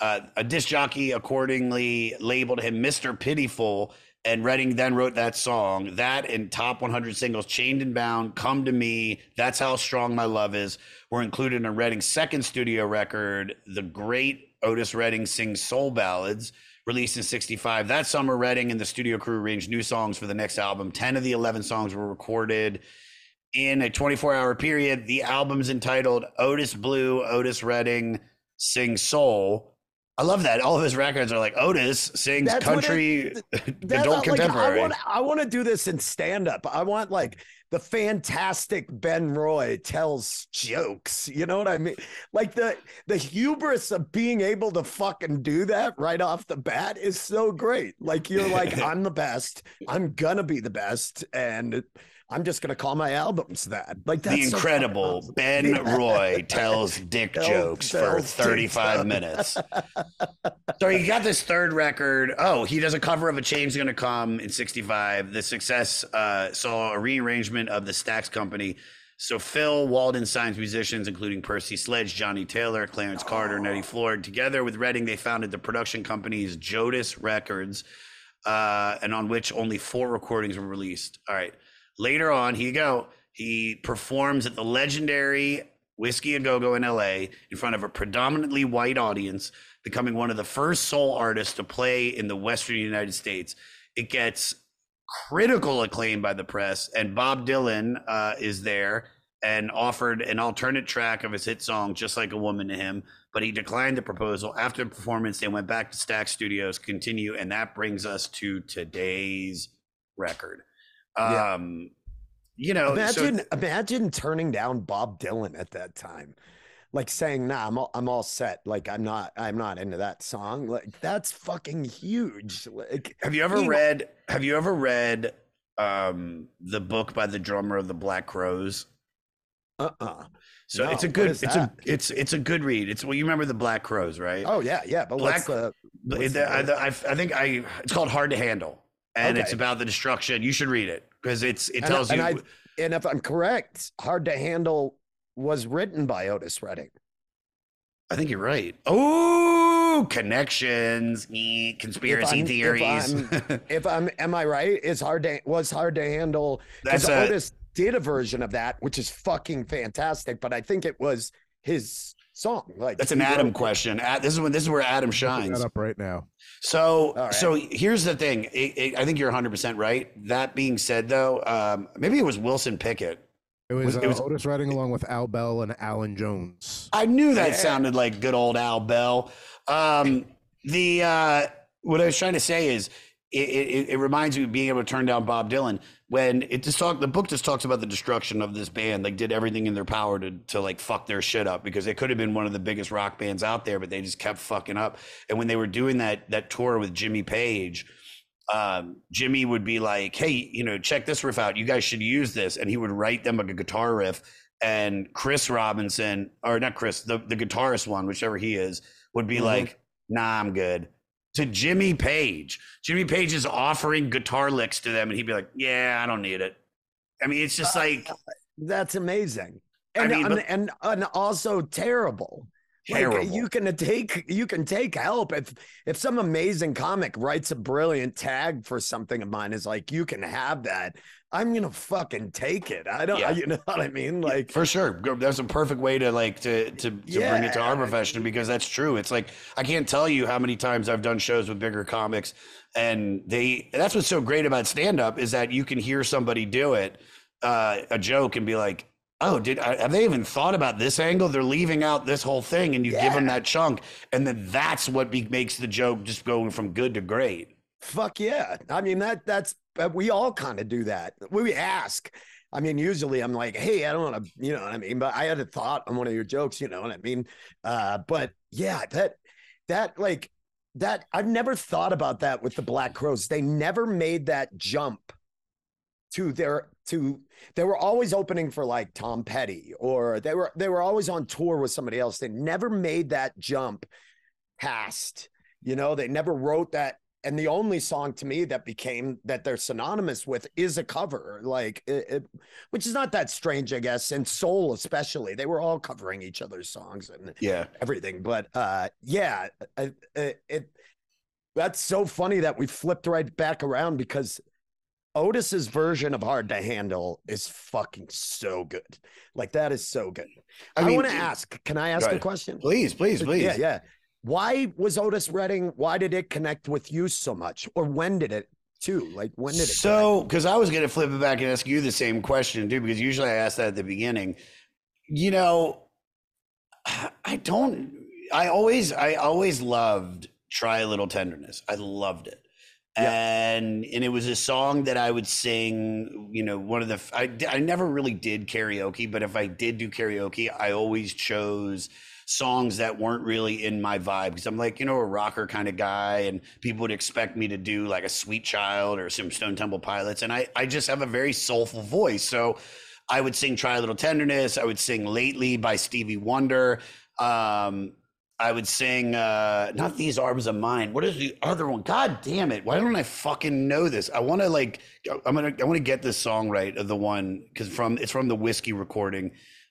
Uh, a disc jockey accordingly labeled him Mr. Pitiful, and Redding then wrote that song. That and top 100 singles, Chained and Bound, Come to Me, That's How Strong My Love Is, were included in Redding's second studio record, The Great Otis Redding Sings Soul Ballads, released in 65. That summer, Redding and the studio crew arranged new songs for the next album. 10 of the 11 songs were recorded in a 24 hour period. The album's entitled Otis Blue, Otis Redding Sings Soul. I love that. All of his records are like Otis sings That's country, That's adult not- like, contemporary. I want, I want to do this in stand up. I want like the fantastic Ben Roy tells jokes. You know what I mean? Like the the hubris of being able to fucking do that right off the bat is so great. Like you're like, I'm the best. I'm gonna be the best, and I'm just gonna call my albums that. Like that's the so incredible awesome. Ben Yeah. Roy tells dick Tells- jokes for tells dick 35 jokes. minutes. so he got this third record. Oh, he does a cover of A Change Gonna Come in 65. The success uh, saw a rearrangement of the Stax Company. So Phil Walden signs musicians, including Percy Sledge, Johnny Taylor, Clarence Carter, and Eddie Floyd. Together with Redding, they founded the production companies Jotis Records, uh, and on which only four recordings were released. All right. Later on, here you go. He performs at the legendary Whiskey a Go Go in LA in front of a predominantly white audience, becoming one of the first soul artists to play in the Western United States. It gets critical acclaim by the press, and Bob Dylan uh, is there and offered an alternate track of his hit song, Just Like a Woman, to him, but he declined the proposal. After the performance, they went back to Stax Studios, continue, and that brings us to today's record. Yeah. Um, you know, so- imagine imagine turning down Bob Dylan at that time. Like saying, nah, I'm all, I'm all set. Like I'm not I'm not into that song. Like that's fucking huge. Like Have you ever read? Have you ever read um, the book by the drummer of the Black Crowes? Uh-uh. So No, it's a good. It's that? a. It's it's a good read. It's well, you remember the Black Crowes, right? Oh yeah, yeah. But Black- the The- what's the- the- I, I think I. It's called Hard to Handle, and it's about the destruction. You should read it because it's it and, I- tells and you. I, and if I'm correct, Hard to Handle was written by Otis Redding. I think you're right. Oh, connections, If conspiracy if theories. I'm- If I'm am I right? It's hard to was hard to handle That's a- Otis did a version of that, which is fucking fantastic, but I think it was his song. Like That's an Adam question. Ad- This is when this is where Adam shines. up right now. So, right. so here's the thing. It, it, I think you're 100 percent right. That being said, though, um, maybe it was Wilson Pickett. It was, Was- it uh, was- Otis Redding along with Al Bell and Alan Jones. I knew that Yeah. sounded like good old Al Bell. Um, the uh, what I was trying to say is, it, it, it reminds me of being able to turn down Bob Dylan when it just talk. The book just talks about the destruction of this band. Like, did everything in their power to to like fuck their shit up because they could have been one of the biggest rock bands out there, but they just kept fucking up. And when they were doing that that tour with Jimmy Page. um, Jimmy would be like, "Hey, you know, check this riff out. You guys should use this," and he would write them a guitar riff. And Chris Robinson, or not Chris, the the guitarist one, whichever he is, would be Mhm. like, "Nah, I'm good." To Jimmy Page. Jimmy Page is offering guitar licks to them, and he'd be like, "Yeah, I don't need it." I mean, it's just uh, like That's amazing. I And mean, and, and and also terrible. Like, Terrible. you can take you can take help if if some amazing comic writes a brilliant tag for something of mine is like you can have that. I'm gonna fucking take it. I don't. Yeah. You know what I mean? Like for sure that's a perfect way to like to to, to bring it to our profession because that's true it's like i can't tell you how many times i've done shows with bigger comics and they that's what's so great about stand up is that you can hear somebody do it uh a joke and be like oh did have they even thought about this angle they're leaving out this whole thing and you give them that chunk and then that's what be, makes the joke just going from good to great Fuck yeah. I mean that that's uh, we all kind of do that. We ask. I mean, usually I'm like, hey, I don't want to, you know what I mean? But I had a thought on one of your jokes, you know what I mean? Uh, but yeah, that that like that I've never thought about that with the Black Crowes. They never made that jump to their to they were always opening for like Tom Petty or they were they were always on tour with somebody else. They never made that jump past, you know, they never wrote that and the only song to me that became that they're synonymous with is a cover like it, it- which is not that strange i guess and soul especially they were all covering each other's songs and yeah everything but uh yeah uh, it that's so funny that we flipped right back around because Otis's version of Hard to Handle is fucking so good. Like that is so good. I I, mean, want to ask, can I ask a question? please please please Yeah, yeah. Why was Otis Redding? Why did it connect with you so much? Or when did it too? Like when did it? So, because I was going to flip it back and ask you the same question, too, because usually I ask that at the beginning. You know, I don't. I always, I always loved "Try a Little Tenderness." I loved it, and and it was a song that I would sing. You know, one of the. I I never really did karaoke, but if I did do karaoke, I always chose songs that weren't really in my vibe because I'm like, you know, a rocker kind of guy, and people would expect me to do like a Sweet Child or some Stone Temple Pilots, and I I just have a very soulful voice, so I would sing "Try a Little Tenderness." I would sing "Lately" by Stevie Wonder. Um, I would sing uh, not "These Arms of Mine." What is the other one? God damn it! Why don't I fucking know this? I want to like. I'm gonna. I want to get this song right of the one because from it's from the whiskey recording.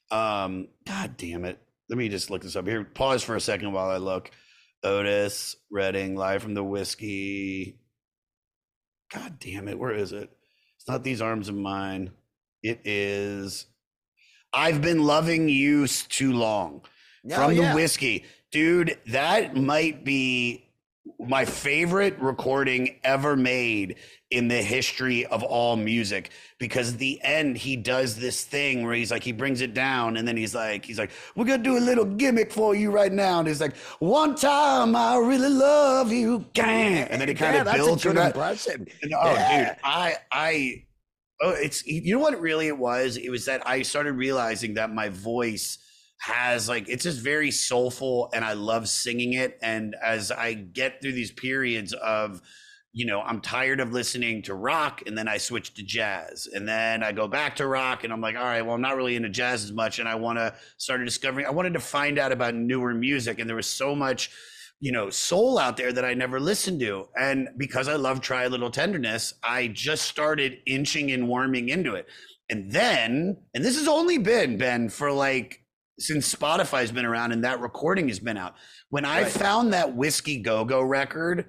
Um, God damn it! Let me just look this up here. Pause for a second while I look. Otis Redding live from the whiskey. God damn it! Where is it? It's not these arms of mine. It is. I've been loving you too long Oh, from the yeah. whiskey, dude. That might be my favorite recording ever made in the history of all music because the end he does this thing where he's like he brings it down and then he's like he's like we're gonna do a little gimmick for you right now and he's like one time I really love you gang and then it kind Yeah, of builds to good that impression. and, oh, Yeah. dude, I, I, oh, it's you know what really it was. It was that I started realizing that my voice has like it's just very soulful, and I love singing it. And as I get through these periods of, you know, I'm tired of listening to rock, and then I switch to jazz, and then I go back to rock, and I'm like, all right, well, I'm not really into jazz as much, and I want to start discovering. I wanted to find out about newer music, and there was so much you know, soul out there that I never listened to. And because I love Try a Little Tenderness, I just started inching and warming into it. And then, and this has only been, Ben, for like since Spotify's been around and that recording has been out. When I Right. found that Whiskey Go Go record,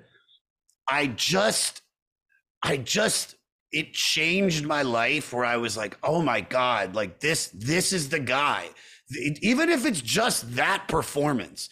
I just, I just, it changed my life where I was like, oh my God, like this, this is the guy. It- even if it's just that performance,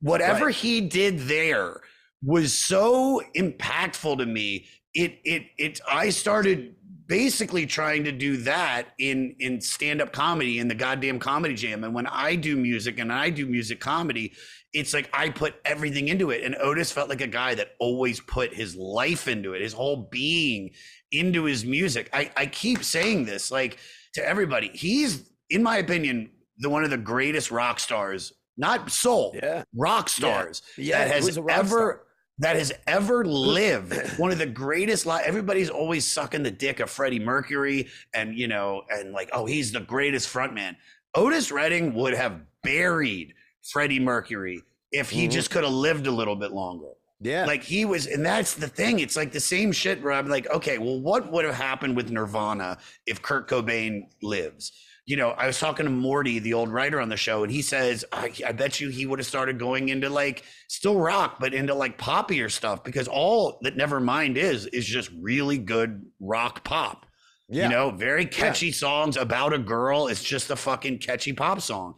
whatever Right. he did there was so impactful to me. It, it, it, I started basically trying to do that in in stand-up comedy in the goddamn comedy jam and when i do music and i do music comedy it's like i put everything into it and otis felt like a guy that always put his life into it his whole being into his music i i keep saying this like to everybody he's in my opinion the one of the greatest rock stars not soul Yeah. rock stars Yeah, that has was a rock ever star. That has ever lived. One of the greatest. Li- Everybody's always sucking the dick of Freddie Mercury, and you know, and like, oh, he's the greatest frontman. Otis Redding would have buried Freddie Mercury if he Mhm. just could have lived a little bit longer. Yeah. Like he was, and that's the thing. It's like the same shit where I'm like, okay, well, what would have happened with Nirvana if Kurt Cobain lives? You know, I was talking to Morty, the old writer on the show, and he says, I, I bet you he would have started going into like still rock, but into like poppier stuff because all that Nevermind is is just really good rock pop. Yeah. You know, very catchy songs about a girl. It's just a fucking catchy pop song.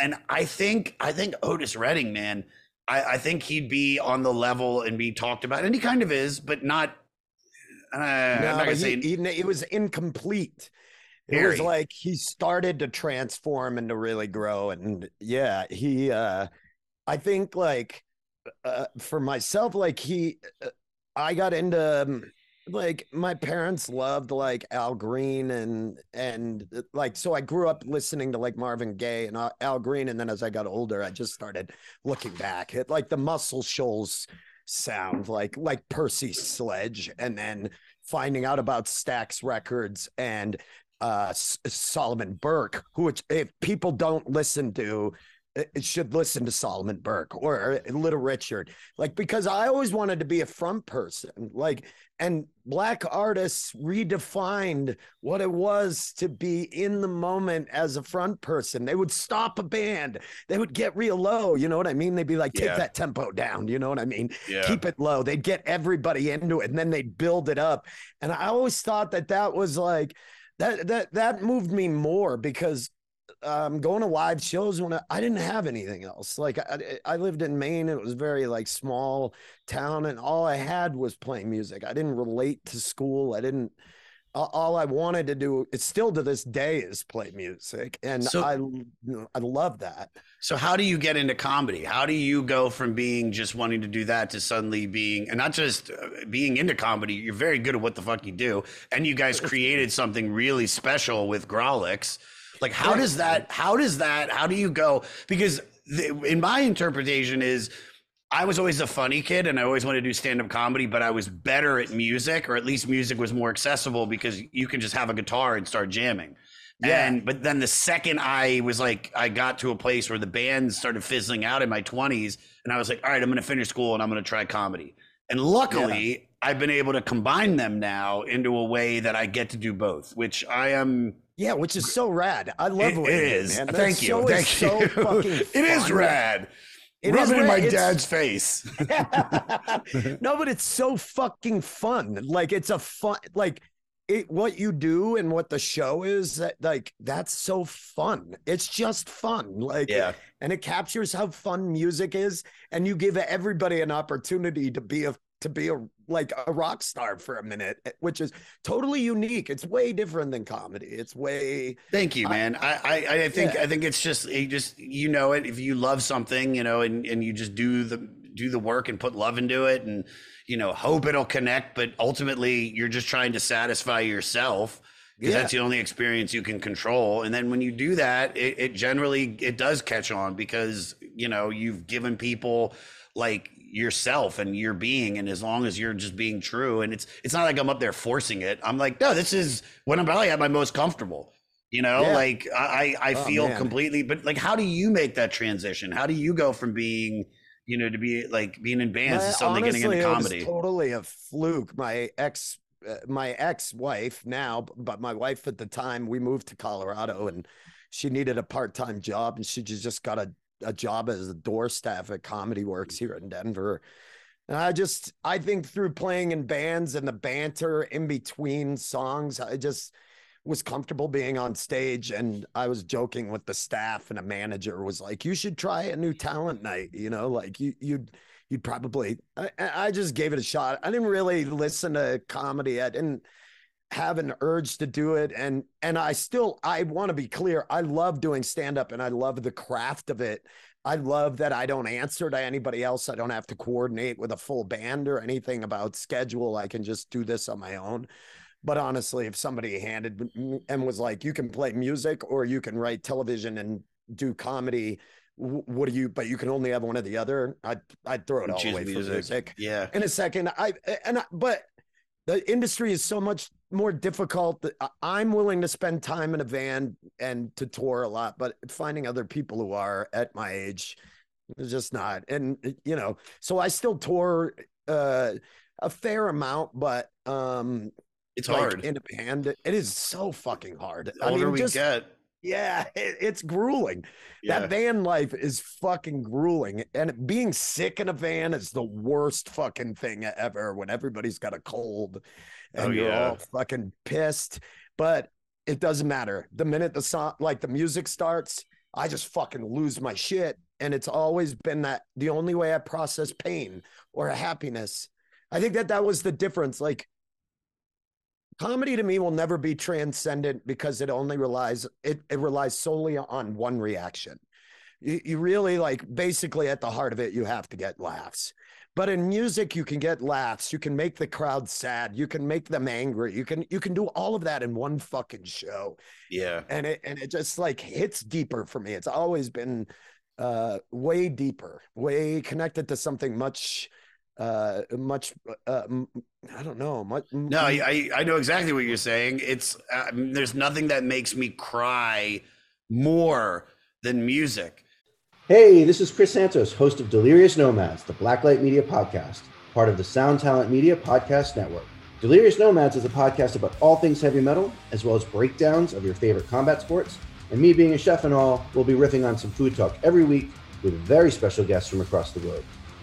And I think, I think Otis Redding, man, I, I think he'd be on the level and be talked about, and he kind of is, but not. Uh, no, I'm not gonna but say he, he, it was incomplete. It was like he started to transform and to really grow. And yeah, he, uh, I think like uh, for myself, like he, uh, I got into um, like my parents loved like Al Green and, and uh, like, so I grew up listening to like Marvin Gaye and Al Green. And then as I got older, I just started looking back at like the Muscle Shoals sound, like, like Percy Sledge. And then finding out about Stax Records and uh, S- Solomon Burke, who if people don't listen to, it should listen to Solomon Burke or Little Richard, like because I always wanted to be a front person, like, and black artists redefined what it was to be in the moment as a front person. They would stop a band, they would get real low, you know what I mean? They'd be like, take Yeah. that tempo down, you know what I mean? Yeah. Keep it low. They'd get everybody into it, and then they'd build it up. And I always thought that that was like that that that moved me more because um going to live shows when I, I didn't have anything else. Like I, I lived in maine. It was very like small town and all i had was playing music. I didn't relate to school. I didn't all- i wanted to do it's still to this day is play music and So- i you know, i love that So how do you get into comedy? How do you go from being just wanting to do that to suddenly being, and not just uh, being into comedy? You're very good at what the fuck you do, and you guys created something really special with Grawlix. Like, how does that? How does that? How do you go? Because the, in my interpretation is. I was always a funny kid and I always wanted to do stand up comedy, but I was better at music, or at least music was more accessible because you can just have a guitar and start jamming. Yeah. And but then the second I was like, I got to a place where the band started fizzling out in my 20s, and I was like, all right, I'm gonna finish school and I'm gonna try comedy. And luckily, I've been able to combine them now into a way that I get to do both, which I am. yeah which is so rad i love It do, is. man. That Thank you. is Thank so you. fucking it is fun. rad. It Rub it in my It's- dad's face. no, but it's so fucking fun. Like it's a fun like it what you do and what the show is that like that's so fun. It's just fun. Like Yeah. and it captures how fun music is and you give everybody an opportunity to be a to be a like a rock star for a minute, eh, which is totally unique. It's way different than comedy. It's way Thank you, man. I, I, I think Yeah. I think it's just you just you know it if you love something, you know, and, and you just do the do the work and put love into it and you know hope it'll connect, but ultimately you're just trying to satisfy yourself because Yeah. that's the only experience you can control. And then when you do that, it, it generally it does catch on because you know you've given people like yourself and your being and as long as you're just being true and it's it's not like i'm up there forcing it i'm like no this is when i'm probably at my most comfortable you know Yeah. like i i I Oh, feel man. completely but like how do you make that transition how do you go from being you know to be like being in bands to suddenly getting into comedy totally a fluke. My ex, uh, my ex-wife now, but my wife at the time, we moved to Colorado, and she needed a part-time job, and she just just got a a job as a door staff at Comedy Works here in Denver. And I just, I think through playing in bands and the banter in between songs, I just was comfortable being on stage. And I was joking with the staff, and a manager was like, "You should try a new talent night." You know, like you, you'd, you'd probably. I, I just gave it a shot. I didn't really listen to comedy. I didn't have an urge to do it. And and I still I want to be clear I love doing stand up and I love the craft of it. I love that I don't answer to anybody else. I don't have to coordinate with a full band or anything about schedule. I can just do this on my own. But honestly if somebody handed and was like you can play music or you can write television and do comedy. What do you but you can only have one or the other I'd I'd throw it all Choose away for music. Yeah. In a second i and I, but the industry is so much more difficult that I- i'm willing to spend time in a van and to tour a lot but finding other people who are at my age It's just not. And you know, so I still tour uh a fair amount, but um It's like, hard. in a band. It is so fucking hard. The older we just- get, yeah, it, it's grueling. Yeah. That van life is fucking grueling. And being sick in a van is the worst fucking thing ever when everybody's got a cold oh, and Oh, you're yeah. all fucking pissed. But it doesn't matter. The minute the song, like the music starts, I just fucking lose my shit. And it's always been that the only way I process pain or happiness. I think that that was the difference. Like, comedy to me will never be transcendent because it only relies it, it relies solely on one reaction. You, you really like basically at the heart of it you have to get laughs. But in music you can get laughs. You can make the crowd sad. You can make them angry. You can you can do all of that in one fucking show. Yeah. and it and it just like hits deeper for me. It's always been uh way deeper way connected to something much uh much uh m- i don't know much No, I, I I know exactly what you're saying. It's uh, there's nothing that makes me cry more than music. Hey, this is Chris Santos, host of Delirious Nomads, the Blacklight Media podcast, part of the Sound Talent Media Podcast Network. Delirious Nomads is a podcast about all things heavy metal, as well as breakdowns of your favorite combat sports. And me being a chef and all, we'll be riffing on some food talk every week with very special guests from across the globe.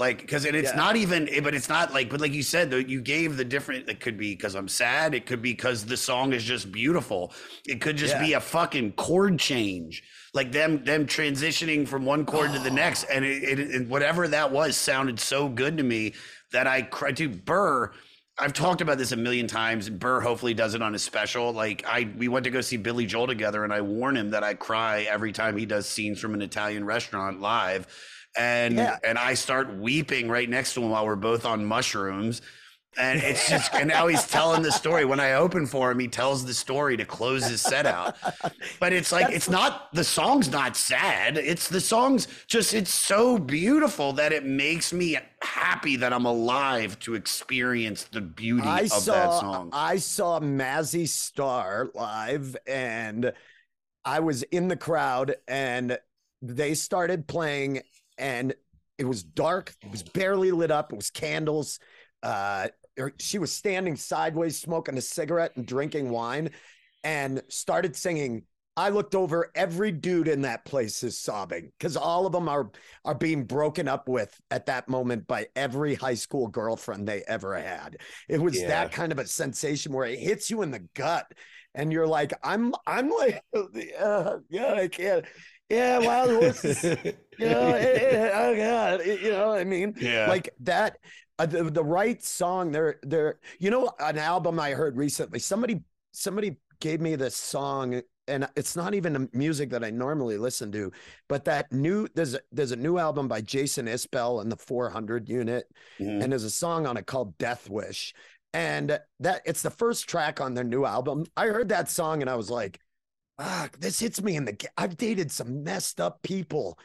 Like, because and it's Yeah. not even, eh, but it's not like, but like you said, though, you gave the different. It could be because I'm sad. It could be because the song is just beautiful. It could just Yeah. be a fucking chord change, like them them transitioning from one chord to the next, and it, it, it- whatever that was sounded so good to me that I cried. to Burr. I've talked about this a million times, Burr hopefully does it on his special. Like I, we went to go see Billy Joel together, and I warn him that I cry every time he does scenes from an Italian restaurant live, and Yeah. and I start weeping right next to him while we're both on mushrooms. And it's just, and now he's telling the story. When I open for him, he tells the story to close his set out. But it's like, it's not, the song's not sad. It's the song's just, it's so beautiful that it makes me happy that I'm alive to experience the beauty I of saw that song. I saw Mazzy Star live and I was in the crowd and they started playing and it was dark, it was barely lit up, it was candles. Uh er- she was standing sideways smoking a cigarette and drinking wine and started singing I looked over every dude in that place is sobbing because all of them are are being broken up with at that moment by every high school girlfriend they ever had. It was Yeah. that kind of a sensation where it hits you in the gut, and you're like, I'm I'm like, uh, yeah, I can't. Yeah, wild horses. you know, eh, eh, oh god, eh, you know what I mean? Yeah. Like that. Uh, the, the right song. There, there. You know, an album I heard recently. Somebody, somebody gave me this song, and it's not even the music that I normally listen to, but that new there's a, there's a new album by Jason Isbell and the 400 Unit, Mhm. and there's a song on it called Death Wish, and that it's the first track on their new album. I heard that song and I was like, fuck, this hits me in the. I've dated some messed up people.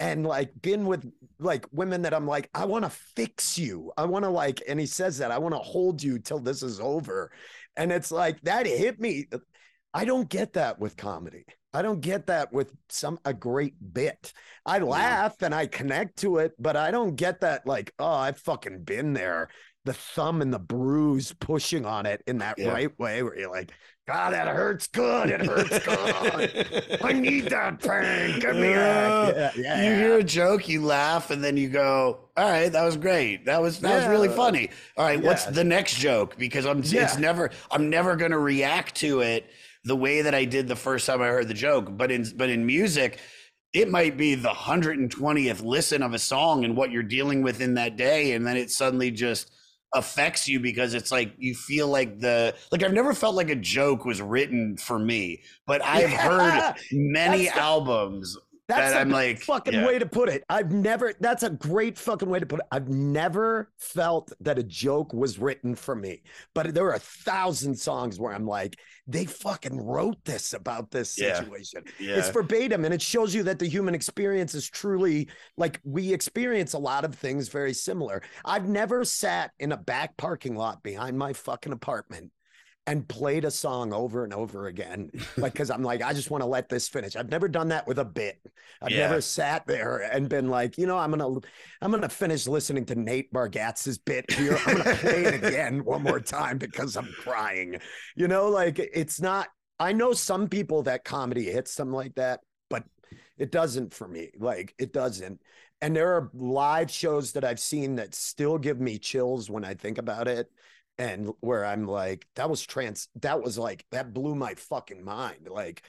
And like been with like women that I'm like, I want to fix you. I want to like, and he says that I want to hold you till this is over. And it's like that hit me. I don't get that with comedy. I don't get that with some a great bit. I laugh and I connect to it, but I don't get that like, oh, I've fucking been there. The thumb and the bruise pushing on it in that Yeah. right way where you're like, God, that hurts good. It hurts good. I need that pain. Give me that. Yeah, You hear a joke, you laugh, and then you go, "All right, that was great. That was that was really funny. All right, what's the next joke? Because I'm it's never I'm never gonna react to it the way that I did the first time I heard the joke. But in but in music, it might be the 120th listen of a song and what you're dealing with in that day, and then it suddenly just affects you because it's like you feel like the like I've never felt like a joke was written for me, but I've heard many the- albums That's that a I'm like fucking yeah. way to put it. I've never. That's a great fucking way to put it. I've never felt that a joke was written for me. But there are a thousand songs where I'm like, they fucking wrote this about this situation. Yeah. situation. It's verbatim, and it shows you that the human experience is truly like we experience a lot of things very similar. I've never sat in a back parking lot behind my fucking apartment and played a song over and over again. Like, cause I'm like, I just want to let this finish. I've never done that with a bit. I've Yeah. never sat there and been like, you know, I'm gonna I'm gonna finish listening to Nate Bargatze's bit here. I'm gonna play it again one more time because I'm crying. You know, like it's not I know some people that comedy hits them like that, but it doesn't for me. Like it doesn't. And there are live shows that I've seen that still give me chills when I think about it and where I'm like, that was trans, that was like, that blew my fucking mind. Like,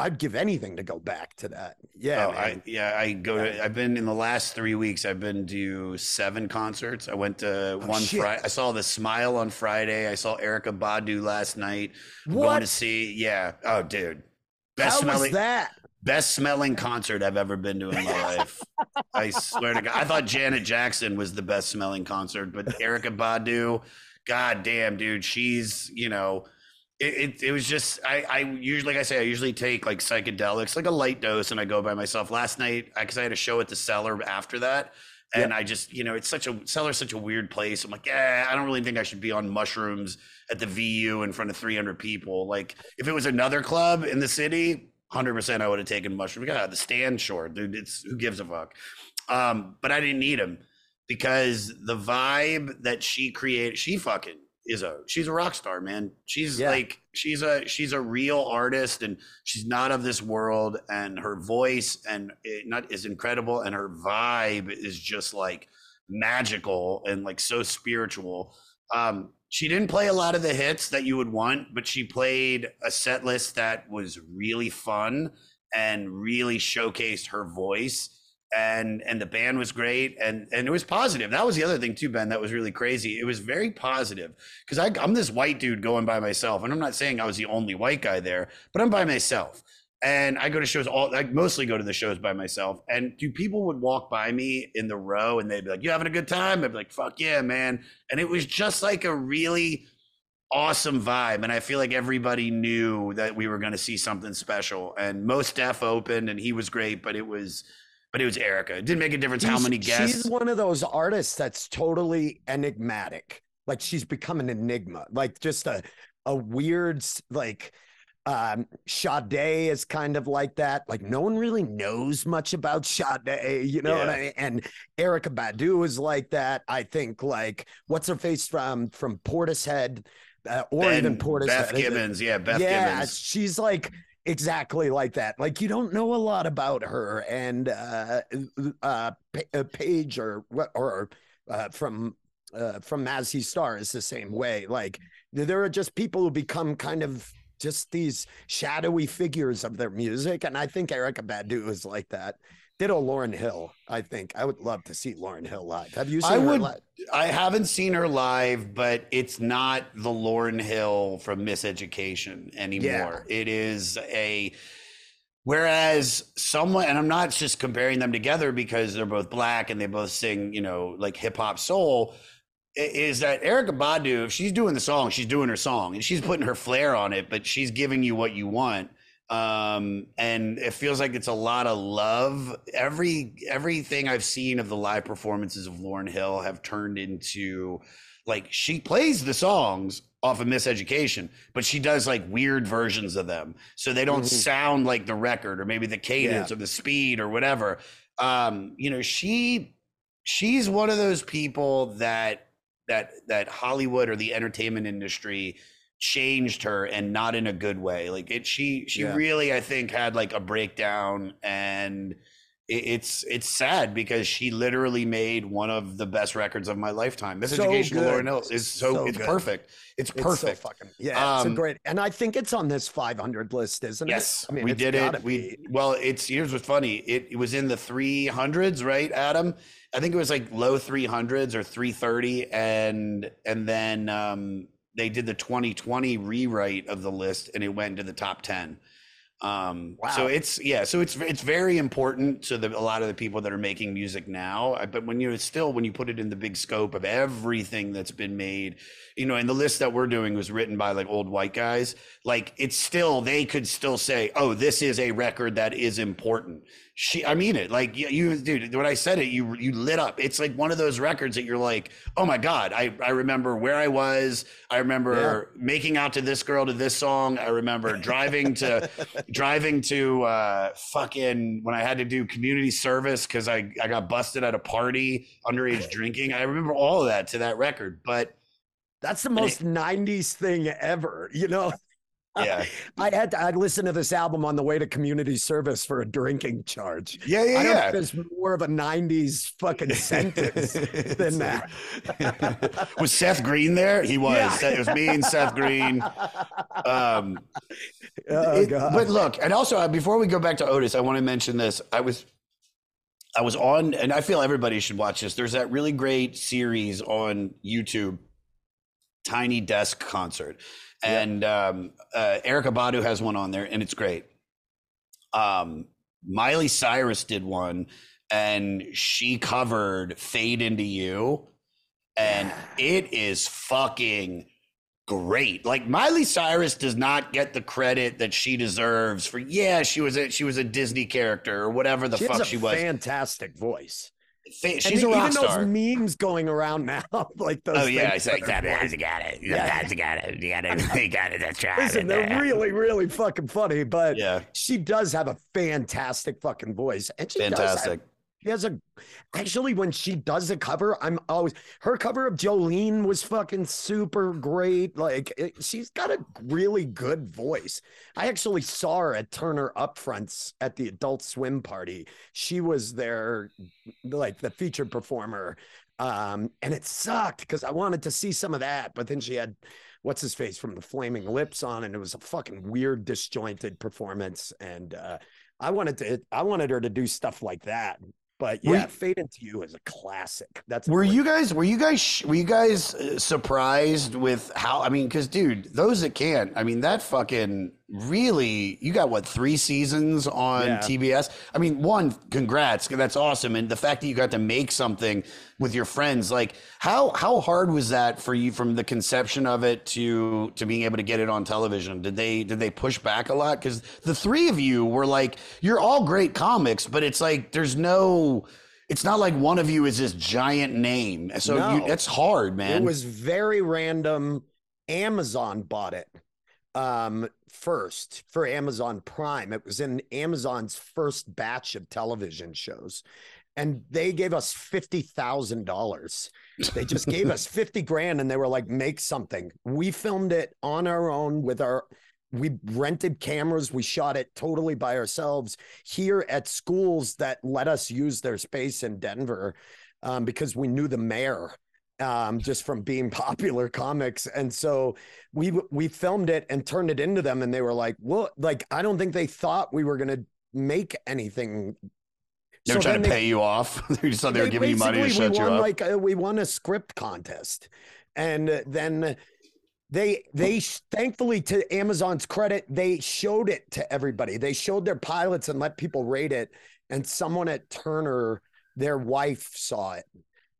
I'd give anything to go back to that. Yeah, Oh. I, yeah, I go to. I've been in the last three weeks. I've been to seven concerts. I went to oh, one Oh, shit. Friday. I saw the Smile on Friday. I saw Erykah Badu last night. What? Going to see. Yeah. Oh, dude. Best How was that? Best smelling concert I've ever been to in my life. I swear to God. I thought Janet Jackson was the best smelling concert, but Erykah Badu, god damn, dude, she's, you know, it, it, it was just I, I usually like I say I usually take like psychedelics like a light dose and I go by myself. Last night because I had a show at the cellar after that, and I just you know it's such a cellar's such a weird place. I'm like yeah I don't really think I should be on mushrooms at the VU in front of 300 people. Like if it was another club in the city, 100 percent I would have taken mushrooms. God, the stand short, dude. It's who gives a fuck. Um, but I didn't need them because the vibe that she created, she fucking is a she's a rock star, man. She's Yeah. like she's a she's a real artist and she's not of this world and her voice and it not is incredible and her vibe is just like magical and like so spiritual. Um she didn't play a lot of the hits that you would want, but she played a set list that was really fun and really showcased her voice and and the band was great and and it was positive. That was the other thing too ben that was really crazy. It was very positive because i'm this white dude going by myself and i'm not saying i was the only white guy there but i'm by myself. And i go to shows all i mostly go to the shows by myself. And do people would walk by me in the row and they'd be like you having a good time? I'd be like fuck yeah man. And it was just like a really awesome vibe and i feel like everybody knew that we were going to see something special. And most Def opened and he was great but it was but it was erykah it didn't make a difference how many guests She's one of those artists that's totally enigmatic. Like she's become an enigma. Like just a a weird like um Sade is kind of like that. Like no one really knows much about Sade, you know what I mean? And Erykah Badu is like that. I think like what's her face from from Portishead uh, or Ben- even Portishead. Beth Gibbons, yeah, Beth yeah, Gibbons. she's like exactly like that. Like you don't know a lot about her, and uh, uh, Pa- uh, or what or uh, from uh, from Mazzy Star is the same way. Like there are just people who become kind of just these shadowy figures of their music, and I think Erykah Badu is like that. Ditto Lauryn Hill. I think I would love to see Lauryn Hill live. Have you seen I her would. live? I haven't seen her live, but it's not the Lauren Hill from Miseducation anymore. It is a. Whereas someone, and I'm not just comparing them together because they're both black and they both sing, you know, like hip hop soul. Is that Erykah Badu? If she's doing the song, she's doing her song and she's putting her flair on it, but she's giving you what you want um and it feels like it's a lot of love every everything i've seen of the live performances of lauryn hill have turned into like she plays the songs off of miseducation but she does like weird versions of them so they don't Mhm. sound like the record or maybe the cadence Yeah. or the speed or whatever um you know she she's one of those people that that that hollywood or the entertainment industry changed her and not in a good way like it she she Yeah. really i think had like a breakdown and it- it's it's sad because she literally made one of the best records of my lifetime. This So education of good. Lauryn Hill is so, So it's good. perfect. It's It's so perfect. fucking yeah, it's a Um, great, and I think it's on this 500 list, isn't Yes, it? I mean, we did it. We well, it's here's what's funny. It, it was in the three hundreds, right, Adam? I think it was like low three hundreds or three thirty, and and then um, they did the twenty twenty rewrite of the list, and it went into the top ten. Um, So it's yeah, so it's it's very important to the, a lot of the people that are making music now. But when you still when you put it in the big scope of everything that's been made, you know, and the list that we're doing was written by like old white guys. Like it's still they could still say, oh, this is a record that is important. She, I mean it. Like you, you, dude. When I said it, you you lit up. It's like one of those records that you're like, oh my god. I I remember where I was. I remember making out to this girl to this song. I remember driving to driving to uh fucking when I had to do community service because I I got busted at a party underage drinking. I remember all of that to that record. But That's the most 90s thing ever, you know? Yeah. I had to, I'd listen to this album on the way to community service for a drinking charge. Yeah, yeah, I don't yeah. think there's more of a 90s fucking sentence than that. was Seth Green there? He was. Yeah. It was me and Seth Green. Um, Oh, it- God. but look, and also uh, before we go back to Otis, I want to mention this. I was, I was on, and I feel everybody should watch this. There's that really great series on YouTube, Tiny Desk Concert, and um, uh, Erykah Badu has one on there, and it's great. Um, Miley Cyrus did one, and she covered "Fade Into You," and it is fucking great. Like Miley Cyrus does not get the credit that she deserves for. Yeah, she was a she was a Disney character or whatever the she fuck has a she was. fantastic voice. Fa- And she's a even rock star. those memes going around now, like those. Oh yeah, things it's like that that. are- You got it. Yeah. That's got it. You got it. You got it. That's right. Listen, they're really, really fucking funny, but Yeah. she does have a fantastic fucking voice, and she does have- fantastic. She has a actually when she does a cover, I'm always her cover of Jolene was fucking super great. Like it, she's got a really good voice. I actually saw her at Turner Upfronts at the Adult Swim party. She was there, like the featured performer, um, and it sucked because I wanted to see some of that, but then she had what's his face from the Flaming Lips on, and it was a fucking weird, disjointed performance, and uh, I wanted to, I wanted her to do stuff like that. But yeah, you- Fade into You is a classic. That's Were you guys? Were you guys? Were you guys uh, surprised with how? I mean, because dude, those that can't. I mean, that fucking really. You got what three seasons on Yeah. TBS? I mean, one, congrats, that's awesome, and the fact that you got to make something with your friends, like how how hard was that for you from the conception of it to to being able to get it on television? Did they did they push back a lot? Because the three of you were like, you're all great comics, but it's like there's no. It's not like one of you is this giant name. So you, it's hard, man. It was very random. Amazon bought it um first for Amazon Prime. It was in Amazon's first batch of television shows. And they gave us fifty thousand dollars. They just gave us fifty grand and they were like, make something. We filmed it on our own with our we rented cameras. We shot it totally by ourselves here at schools that let us use their space in Denver um, because we knew the mayor um, just from being popular comics. And so we we filmed it and turned it into them, and they were like, "Well, like I don't think they thought we were gonna make anything." They were So trying to they- pay you off. they just thought they were giving you money to shut we you won up. like uh, we won a script contest, and then they they thankfully to Amazon's credit they showed it to everybody. They showed their pilots and let people rate it, and someone at Turner, their wife saw it.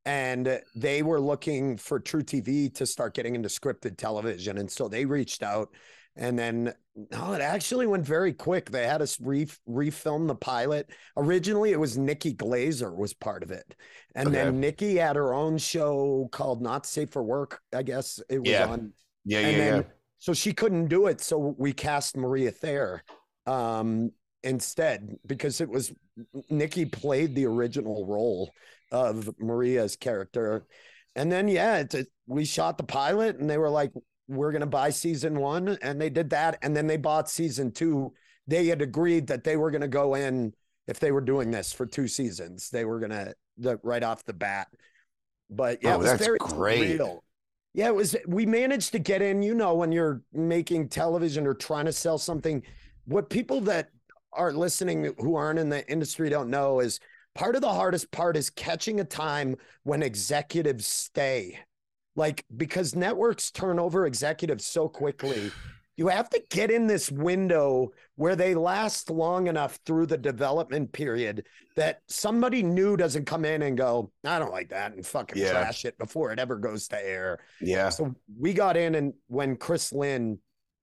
And they were looking for truTV to start getting into scripted television. And so they reached out. And then, no, it actually went very quick. They had us re- refilm the pilot. Originally, it was Nikki Glazer was part of it, and Okay. then Nikki had her own show called Not Safe for Work. I guess it was Yeah. on. Yeah, and yeah, then, yeah. So she couldn't do it, so we cast Maria Thayer um, instead because it was Nikki played the original role of Maria's character, and then yeah, it's a, we shot the pilot, and they were like, "We're gonna buy season one," and they did that, and then they bought season two. They had agreed that they were gonna go in if they were doing this for two seasons. They were gonna the, right off the bat. But yeah, Oh, it was that's very great. surreal. Yeah, it was. We managed to get in. You know, when you're making television or trying to sell something, what people that are listening who aren't in the industry don't know is part of the hardest part is catching a time when executives stay. Like because networks turn over executives so quickly, you have to get in this window where they last long enough through the development period that somebody new doesn't come in and go, I don't like that and fucking Yeah. trash it before it ever goes to air. Yeah. So we got in and when Chris Linn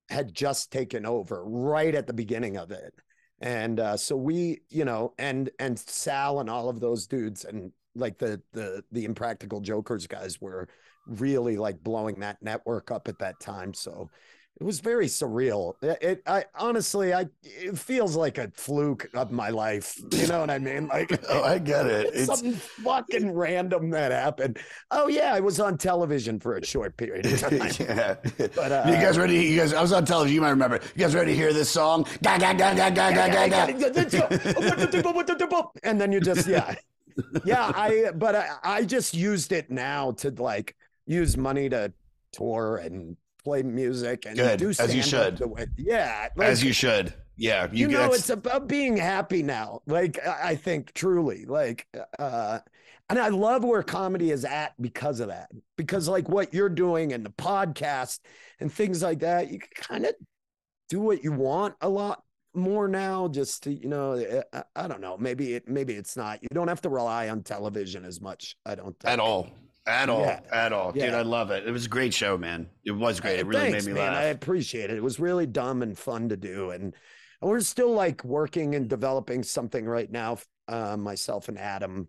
had just taken over right at the beginning of it. And uh, so we, you know, and and Sal and all of those dudes and like the the the impractical jokers guys were really like blowing that network up at that time. So it was very surreal. It, it I honestly I it feels like a fluke of my life. You know what I mean? Like Oh, I get it. it's something fucking random that happened. Oh yeah, I was on television for a short period of time. yeah. But uh, you guys ready? You guys, I was on television. You might remember. You guys ready to hear this song? Da, da, da, da, da, da, da, da. and then you just yeah yeah i but I, I just used it now to like use money to tour and play music and Good, do as you should. the way- yeah As you should. Yeah. you, know it's about being happy now like i think truly like uh and i love where comedy is at because of that because like what you're doing and the podcast and things like that you can kind of do what you want a lot more now just to you know eh, I, I don't know maybe it maybe it's not you don't have to rely on television as much i don't think at all. At all. Yeah. At all. Dude, I love it. It was a great show, man. It was great. It really Thanks, made me man. laugh. I appreciate it. It was really dumb and fun to do, and, we're still like working and developing something right now. Uh, myself and Adam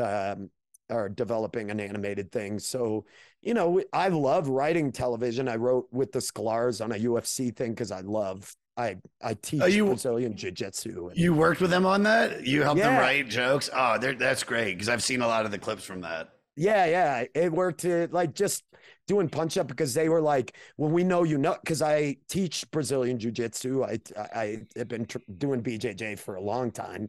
um, are developing an animated thing. So, you know, I love writing television. I wrote with the Scholars on a UFC thing because I love. I I teach Oh, you- Brazilian jiu jitsu. You worked with them on that? You helped them write jokes? Oh, that's great because I've seen a lot of the clips from that. Yeah, yeah. It worked to like just doing punch up because they were like, well, we know you know, because I teach Brazilian Jiu Jitsu. I, I, I have been tr- doing BJJ for a long time.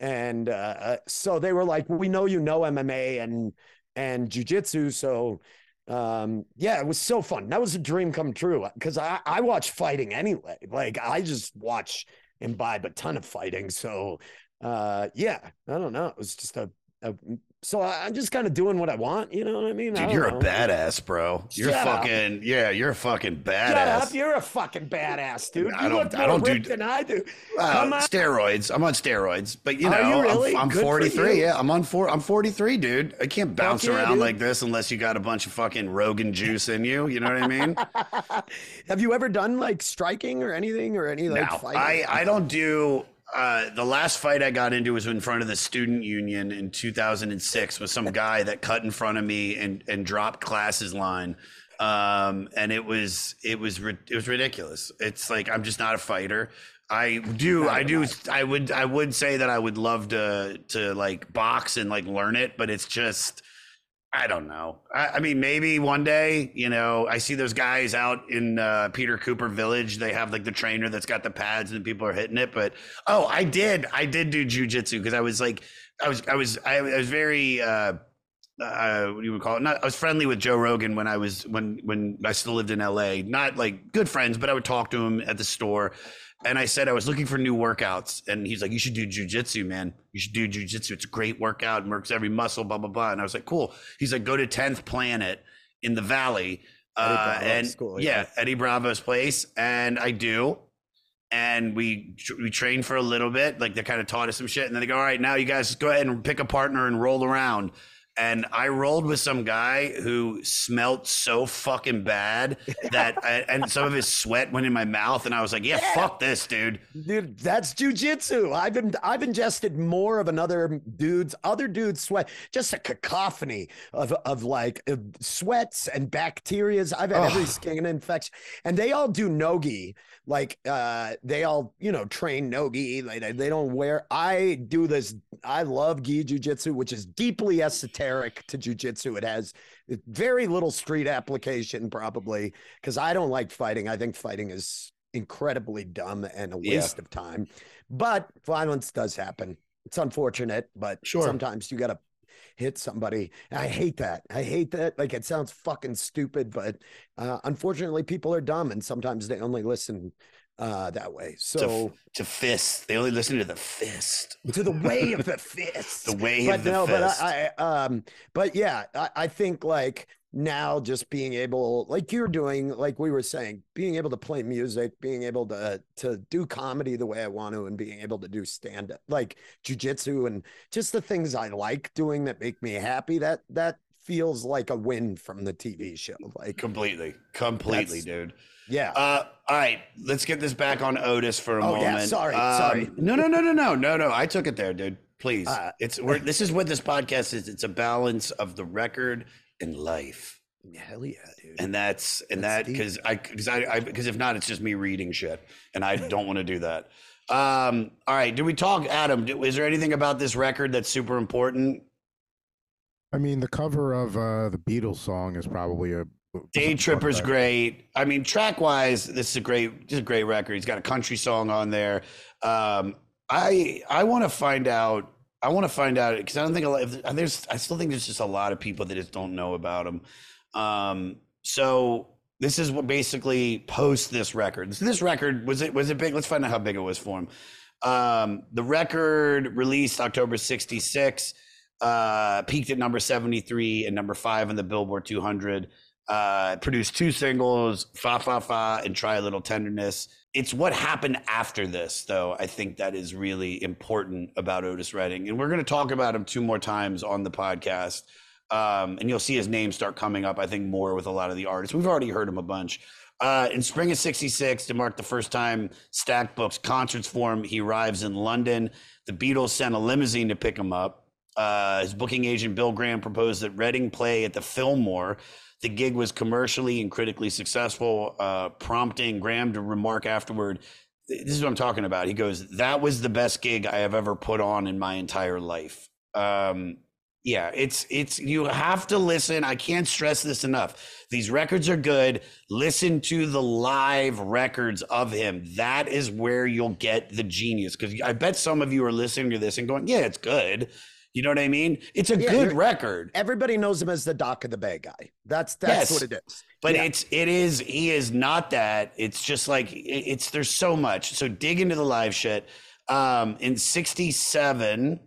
And uh, so they were like, we know you know MMA and, and Jiu Jitsu. So um, yeah, it was so fun. That was a dream come true because I, I watch fighting anyway. Like I just watch, and imbibe a ton of fighting. So uh, yeah, I don't know. It was just a, a so I- I'm just kind of doing what I want. You know what I mean? Dude, don't you're know. a badass, bro. You're Shut up. fucking yeah. You're a fucking badass. Shut up! You're a fucking badass, dude. I don't- look I don't do- than I do. Uh, Come on. steroids. I'm on steroids, but you know, you I'm- I'm, for 43. Yeah, I'm on four. I'm 43, dude. I can't bounce yeah, around dude. like this unless you got a bunch of fucking Rogan juice in you. You know what I mean? Have you ever done like striking or anything or any like no, fighting? I I don't do. Uh, the last fight I got into was in front of the student union in 2006 with some guy that cut in front of me and and dropped classes line. Um, and it was it was it was ridiculous. It's like I'm just not a fighter. I do I do I would I would say that I would love to to like box and like learn it, but it's just I don't know. I, I mean, maybe one day, you know, I see those guys out in uh, Peter Cooper Village. They have like the trainer that's got the pads and people are hitting it. But oh, I did, I did do jujitsu because I was like, I was, I was, I was very, uh, uh, what do you would call it? Not, I was friendly with Joe Rogan when I was when when I still lived in LA. Not like good friends, but I would talk to him at the store. And I said I was looking for new workouts, and he's like, "You should do jujitsu, man. You should do jujitsu. It's a great workout. It works every muscle, blah blah blah." And I was like, "Cool." He's like, "Go to Tenth Planet in the Valley, uh, and school, yeah, yeah. Eddie Bravo's place." And I do, and we we trained for a little bit. Like they kind of taught us some shit, and then they go, "All right, now you guys go ahead and pick a partner and roll around." And I rolled with some guy who smelt so fucking bad that, and some of his sweat went in my mouth, and I was like, "Yeah, fuck this, dude." Dude, that's jujitsu. I've been I've ingested more of another dude's other dude's sweat. Just a cacophony of of like uh, sweats and bacterias. I've had every skin infection, and they all do nogi. Like uh, they all you know train nogi. Like they, they don't wear. I do this. I love gi jujitsu, which is deeply esoteric to jujitsu. It has very little street application, probably because I don't like fighting. I think fighting is incredibly dumb and a Yeah. waste of time. But violence does happen. It's unfortunate, but Sure. sometimes you got to hit somebody. I hate that. I hate that. Like it sounds fucking stupid, but uh, unfortunately, people are dumb, and sometimes they only listen uh, that way. So to fist. They only listen to the fist. to the way of the fist. The way but of the no, fist. but I, I um, but yeah, I, I think like now just being able, like you're doing, like we were saying, being able to play music, being able to to do comedy the way I want to, and being able to do stand up, like jujitsu, and just the things I like doing that make me happy. That that feels like a win from the TV show. Like completely, completely, dude. Yeah. Uh, all right, let's get this back on Otis for a Oh, moment. yeah, sorry, Um, sorry. No, no, no, no, no, no, no. I took it there, dude. Please, Uh, it's we're, this is what this podcast is. It's a balance of the record and life, Hell yeah, dude. and that's and That's that because I because I I because if not, it's just me reading shit, and I don't want to do that. Um, all right, do we talk, Adam? do- Is there anything about this record that's super important? I mean, the cover of uh, the Beatles song is probably a Day Tripper's great. I mean, track wise, this is a great, this is a great record. He's got a country song on there. Um, I I want to find out. I want to find out because I don't think a lot. If, there's. I still think there's just a lot of people that just don't know about him. Um, so this is what basically post this record. So this record was it was it big? Let's find out how big it was for him. Um, the record released October '66, uh, peaked at number 73 and number five on the Billboard 200. Uh, produced two singles, "Fa Fa Fa" and "Try a Little Tenderness." It's what happened after this, though. I think that is really important about Otis Redding, and we're going to talk about him two more times on the podcast. Um, and you'll see his name start coming up, I think, more with a lot of the artists. We've already heard him a bunch. Uh, in spring of 66, to mark the first time Stax books concerts for him, he arrives in London. The Beatles sent a limousine to pick him up. Uh, his booking agent, Bill Graham, proposed that Redding play at the Fillmore. The gig was commercially and critically successful, uh, prompting Graham to remark afterward, this is what I'm talking about. He goes, That was the best gig I have ever put on in my entire life. Um, yeah, it's it's you have to listen. I can't stress this enough. These records are good. Listen to the live records of him. That is where you'll get the genius. Because I bet some of you are listening to this and going, "Yeah, it's good." You know what I mean? It's a Yeah, good record. Everybody knows him as the Dock of the Bay guy. That's that's Yes. what it is. But Yeah. it's it is he is not that. It's just like it's there's so much. So dig into the live shit. Um in 67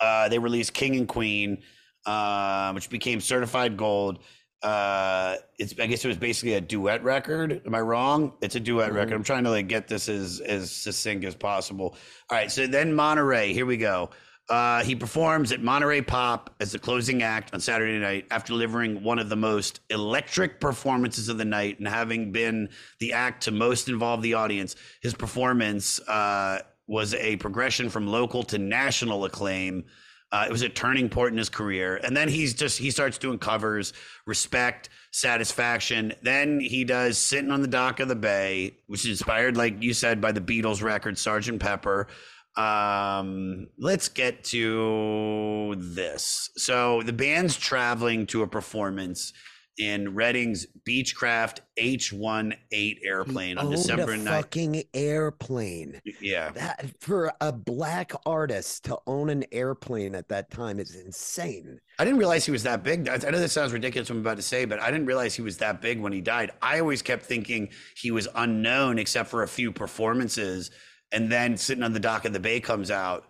uh they released King and Queen uh which became certified gold. Uh it's I guess it was basically a duet record. Am I wrong? It's a duet record. I'm trying to like get this as as succinct as possible. All right, so then Monterey, here we go. Uh, he performs at Monterey Pop as the closing act on Saturday night after delivering one of the most electric performances of the night and having been the act to most involve the audience. His performance uh, was a progression from local to national acclaim. Uh, it was a turning point in his career, and then he's just he starts doing covers, respect, satisfaction. Then he does "Sitting on the Dock of the Bay," which is inspired, like you said, by the Beatles record "Sergeant Pepper." Um, let's get to this. So the band's traveling to a performance in Redding's Beechcraft H-18 airplane on December a 9th. fucking airplane. Yeah. That for a black artist to own an airplane at that time is insane. I didn't realize he was that big. I I know that sounds ridiculous what I'm about to say, but I didn't realize he was that big when he died. I always kept thinking he was unknown except for a few performances. And then sitting on the dock of the bay comes out,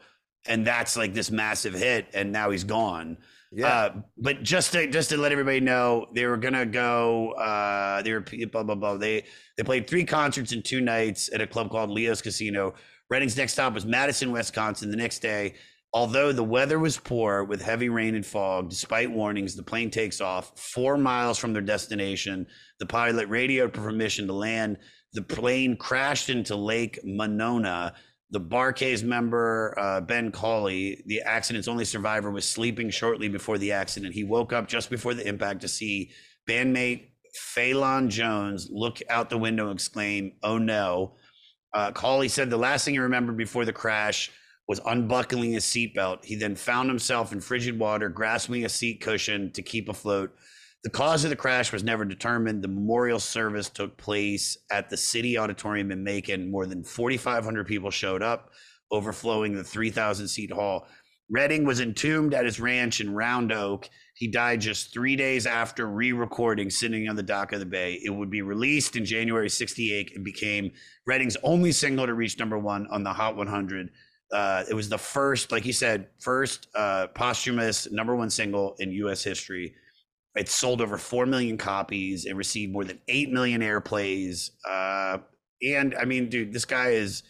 and that's like this massive hit, and now he's gone. Yeah. Uh, but just to just to let everybody know, they were gonna go. Uh, they were blah blah blah. They they played three concerts in two nights at a club called Leo's Casino. Redding's next stop was Madison, Wisconsin. The next day, although the weather was poor with heavy rain and fog, despite warnings, the plane takes off four miles from their destination. The pilot radioed for permission to land. The plane crashed into Lake Monona. The Bar-Kays member, uh, Ben Cauley, the accident's only survivor, was sleeping shortly before the accident. He woke up just before the impact to see bandmate Phalon Jones look out the window and exclaim, Oh no. Uh, Cauley said the last thing he remembered before the crash was unbuckling his seatbelt. He then found himself in frigid water, grasping a seat cushion to keep afloat. The cause of the crash was never determined. The memorial service took place at the City Auditorium in Macon. More than 4,500 people showed up. overflowing the 3,000 seat hall. Redding was entombed at his ranch in Round Oak. He died just three days after re recording Sitting on the Dock of the Bay. It would be released in January 68 and became Redding's only single to reach number one on the Hot 100. Uh, it was the first, like you said, first uh, posthumous number one single in US history. It sold over 4 million copies. It received more than 8 million airplays. Uh, and I mean, dude, this guy is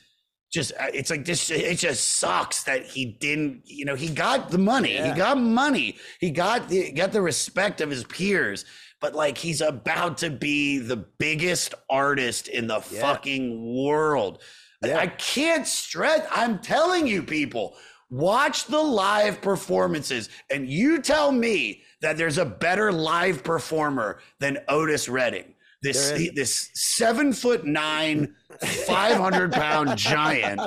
just uh, it's like this it just sucks that he didn't you know he got the money Yeah. he got money he got the got the respect of his peers but like he's about to be the biggest artist in the Yeah. fucking world I- i can't stress i'm telling you people watch the live performances and you tell me that there's a better live performer than otis redding this this seven foot nine 500 pound giant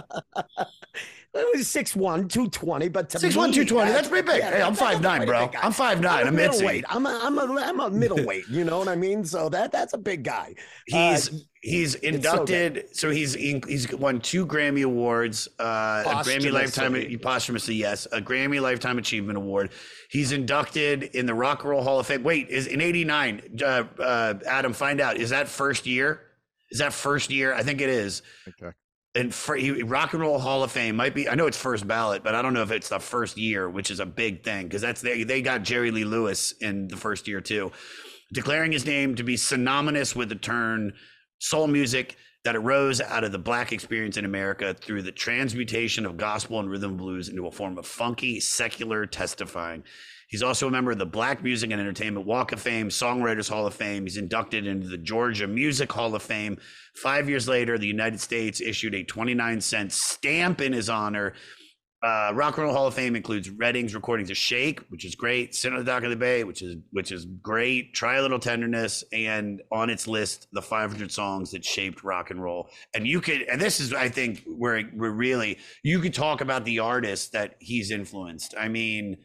It was 6'1", 220, but to 6'1", me, 220, that's pretty big. Hey, I'm five nine, bro. I'm 5'9", I'm a I'm middleweight. I'm a, I'm a, I'm a middleweight. You know what I mean? So that that's a big guy. He's Uh, he's inducted. so, he's he's won two Grammy awards, uh, a Grammy Lifetime posthumously, yes, a Grammy Lifetime Achievement Award. He's inducted in the Rock and Roll Hall of Fame. Wait, is in '89? Uh, uh, Adam, find out. Is that first year? Is that first year? I think it is. Okay. And for, he, Rock and Roll Hall of Fame might be. I know it's first ballot, but I don't know if it's the first year, which is a big thing because that's they they got Jerry Lee Lewis in the first year too, declaring his name to be synonymous with the term soul music that arose out of the black experience in America through the transmutation of gospel and rhythm blues into a form of funky secular testifying. He's also a member of the Black Music and Entertainment Walk of Fame, Songwriters Hall of Fame. He's inducted into the Georgia Music Hall of Fame. Five years later, the United States issued a 29 cent stamp in his honor. Uh, Rock and Roll Hall of Fame includes Redding's recordings of "Shake," which is great, "Sit on the Dock of the Bay," which is which is great, "Try a Little Tenderness," and on its list, the 500 songs that shaped rock and roll. And you could, and this is, I think, where we're really you could talk about the artists that he's influenced. I mean,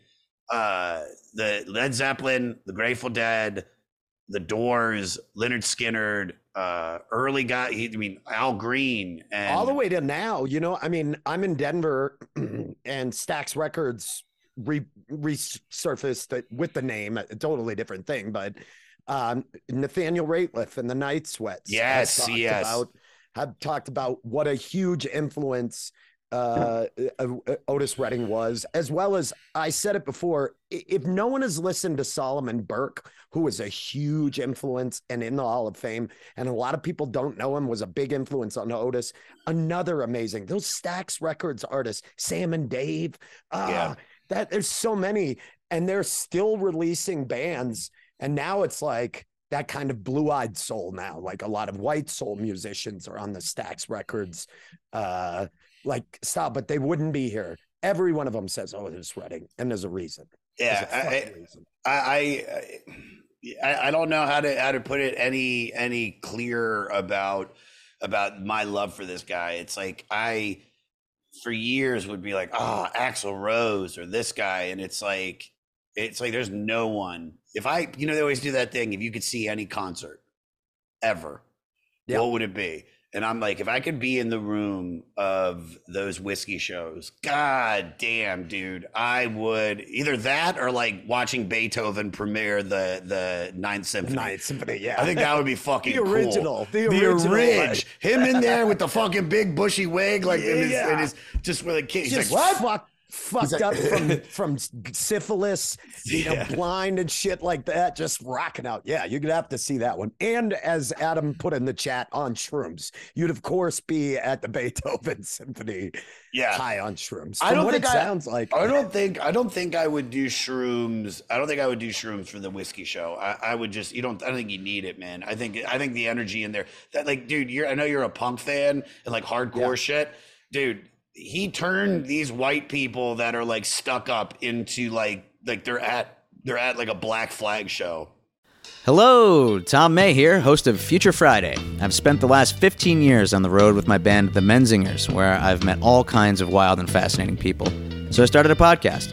uh, the Led Zeppelin, the Grateful Dead, the Doors, Lynyrd Skynyrd, uh, early guy. He, I mean, Al Green, and all the way to now. You know, I mean, I'm in Denver, and Stax Records re- resurfaced with the name, a totally different thing, but um, Nathaniel Rateliff and the Night Sweats. have Yes, talked yes. About, have talked about what a huge influence uh, uh, uh, Otis Redding was, as well as I said it before. If no one has listened to Solomon Burke, who was a huge influence and in the Hall of Fame, and a lot of people don't know him, was a big influence on Otis. Another amazing, those Stax Records artists, Sam and Dave. Ah, Yeah. that there's so many, and they're still releasing bands. And now it's like that kind of blue-eyed soul now. Like a lot of white soul musicians are on the Stax Records uh like stop, but they wouldn't be here. Every one of them says, "Oh, it's Redding," and there's a reason. There's yeah, a I, reason. I, I, I, don't know how to how to put it any any clearer about about my love for this guy. It's like I, for years, would be like, oh, Axl Rose or this guy, and it's like, it's like there's no one. If I, you know, they always do that thing. If you could see any concert ever, Yeah. what would it be? And I'm like, if I could be in the room of those whiskey shows, god damn, dude, I would either that or like watching Beethoven premiere the the Ninth Symphony. Ninth Symphony, yeah. I think that would be fucking The original, the the original, orig. like- Him in there with the fucking big bushy wig, like in his, Yeah. in his just with a kid. He's Just like, what? fuck, fucked like- up from from syphilis, you know, Yeah. blind and shit like that, just rocking out. Yeah, you're gonna have to see that one. And as Adam put in the chat on shrooms, you'd of course be at the Beethoven Symphony, Yeah. high on shrooms. I From don't what think it I, sounds like. I don't think I don't think I would do shrooms. I don't think I would do shrooms for the whiskey show. I, I would just you don't. I don't think you need it, man. I think I think the energy in there. That like, dude, you're. I know you're a punk fan and like hardcore shit, dude. He turned these white people that are like stuck up into like like they're at they're at like a Black Flag show. Hello, Tom May here, host of Future Friday. I've spent the last 15 years on the road with my band, The Menzingers, where I've met all kinds of wild and fascinating people. So I started a podcast.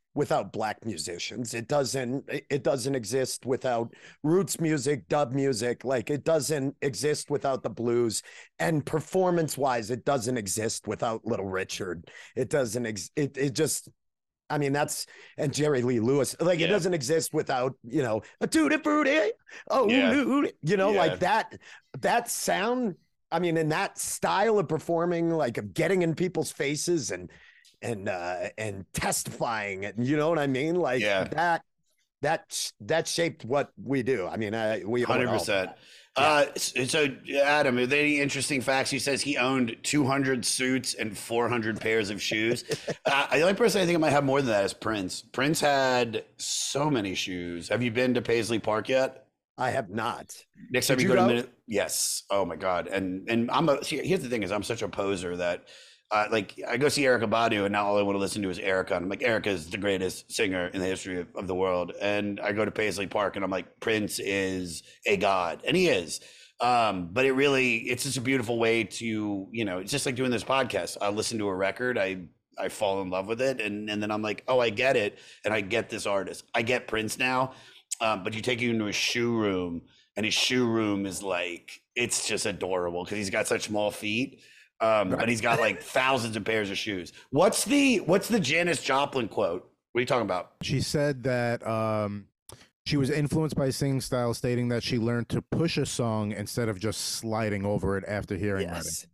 without black musicians it doesn't it doesn't exist without roots music dub music like it doesn't exist without the blues and performance wise it doesn't exist without little richard it doesn't ex- it, it just I mean, that's and Jerry Lee Lewis. Like Yeah. it doesn't exist without you know a tutti frutti. Oh, Yeah. you know, Yeah. like that. That sound. I mean, in that style of performing, like of getting in people's faces and and uh and testifying, and you know what I mean, like Yeah. that. That that shaped what we do. I mean, I we hundred percent. Uh, so Adam, are there any interesting facts? He says he owned 200 suits and 400 pairs of shoes. uh, the only person I think I might have more than that is Prince. Prince had so many shoes. Have you been to Paisley Park yet? I have not. Next Did time you, you go, to? Minute, yes. Oh my god. And and I'm a here's the thing is I'm such a poser that uh, like I go see Erykah Badu and now all I want to listen to is Erykah. And I'm like Erykah is the greatest singer in the history of, of the world. And I go to Paisley Park and I'm like Prince is a god, and he is. Um, but it really it's just a beautiful way to you know it's just like doing this podcast. I listen to a record, I I fall in love with it, and and then I'm like, oh, I get it, and I get this artist. I get Prince now. Um, but you take you into a shoe room, and his shoe room is like it's just adorable because he's got such small feet. Um, but he's got like thousands of pairs of shoes. What's the what's the Janis Joplin quote? What are you talking about? She said that um, she was influenced by singing style, stating that she learned to push a song instead of just sliding over it after hearing Yes.